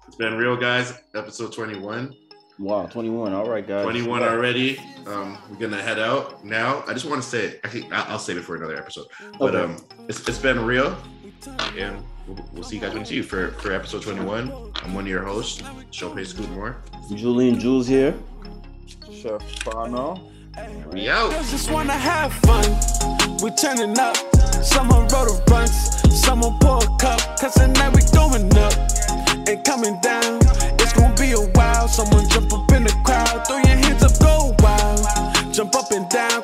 B: It's been real, guys. Episode 21.
C: Wow, 21. All right, guys.
B: 21 already. Um, we're gonna head out now. I just want to say, actually, I'll, I'll save it for another episode. But
C: Okay.
B: um, it's, it's been real, and we'll, we'll see you guys when you see you for for episode 21. I'm one of your hosts, Chopin Scoot Moore.
C: Julian Jules here.
D: Chef Fano.
B: We out.
A: Girls just wanna have fun. We turning up. Someone wrote a bunch. Someone pour a cup. Cause tonight we going up and coming down. It's gonna be a while. Someone jump up in the crowd. Throw your hands up, go wild. Jump up and down.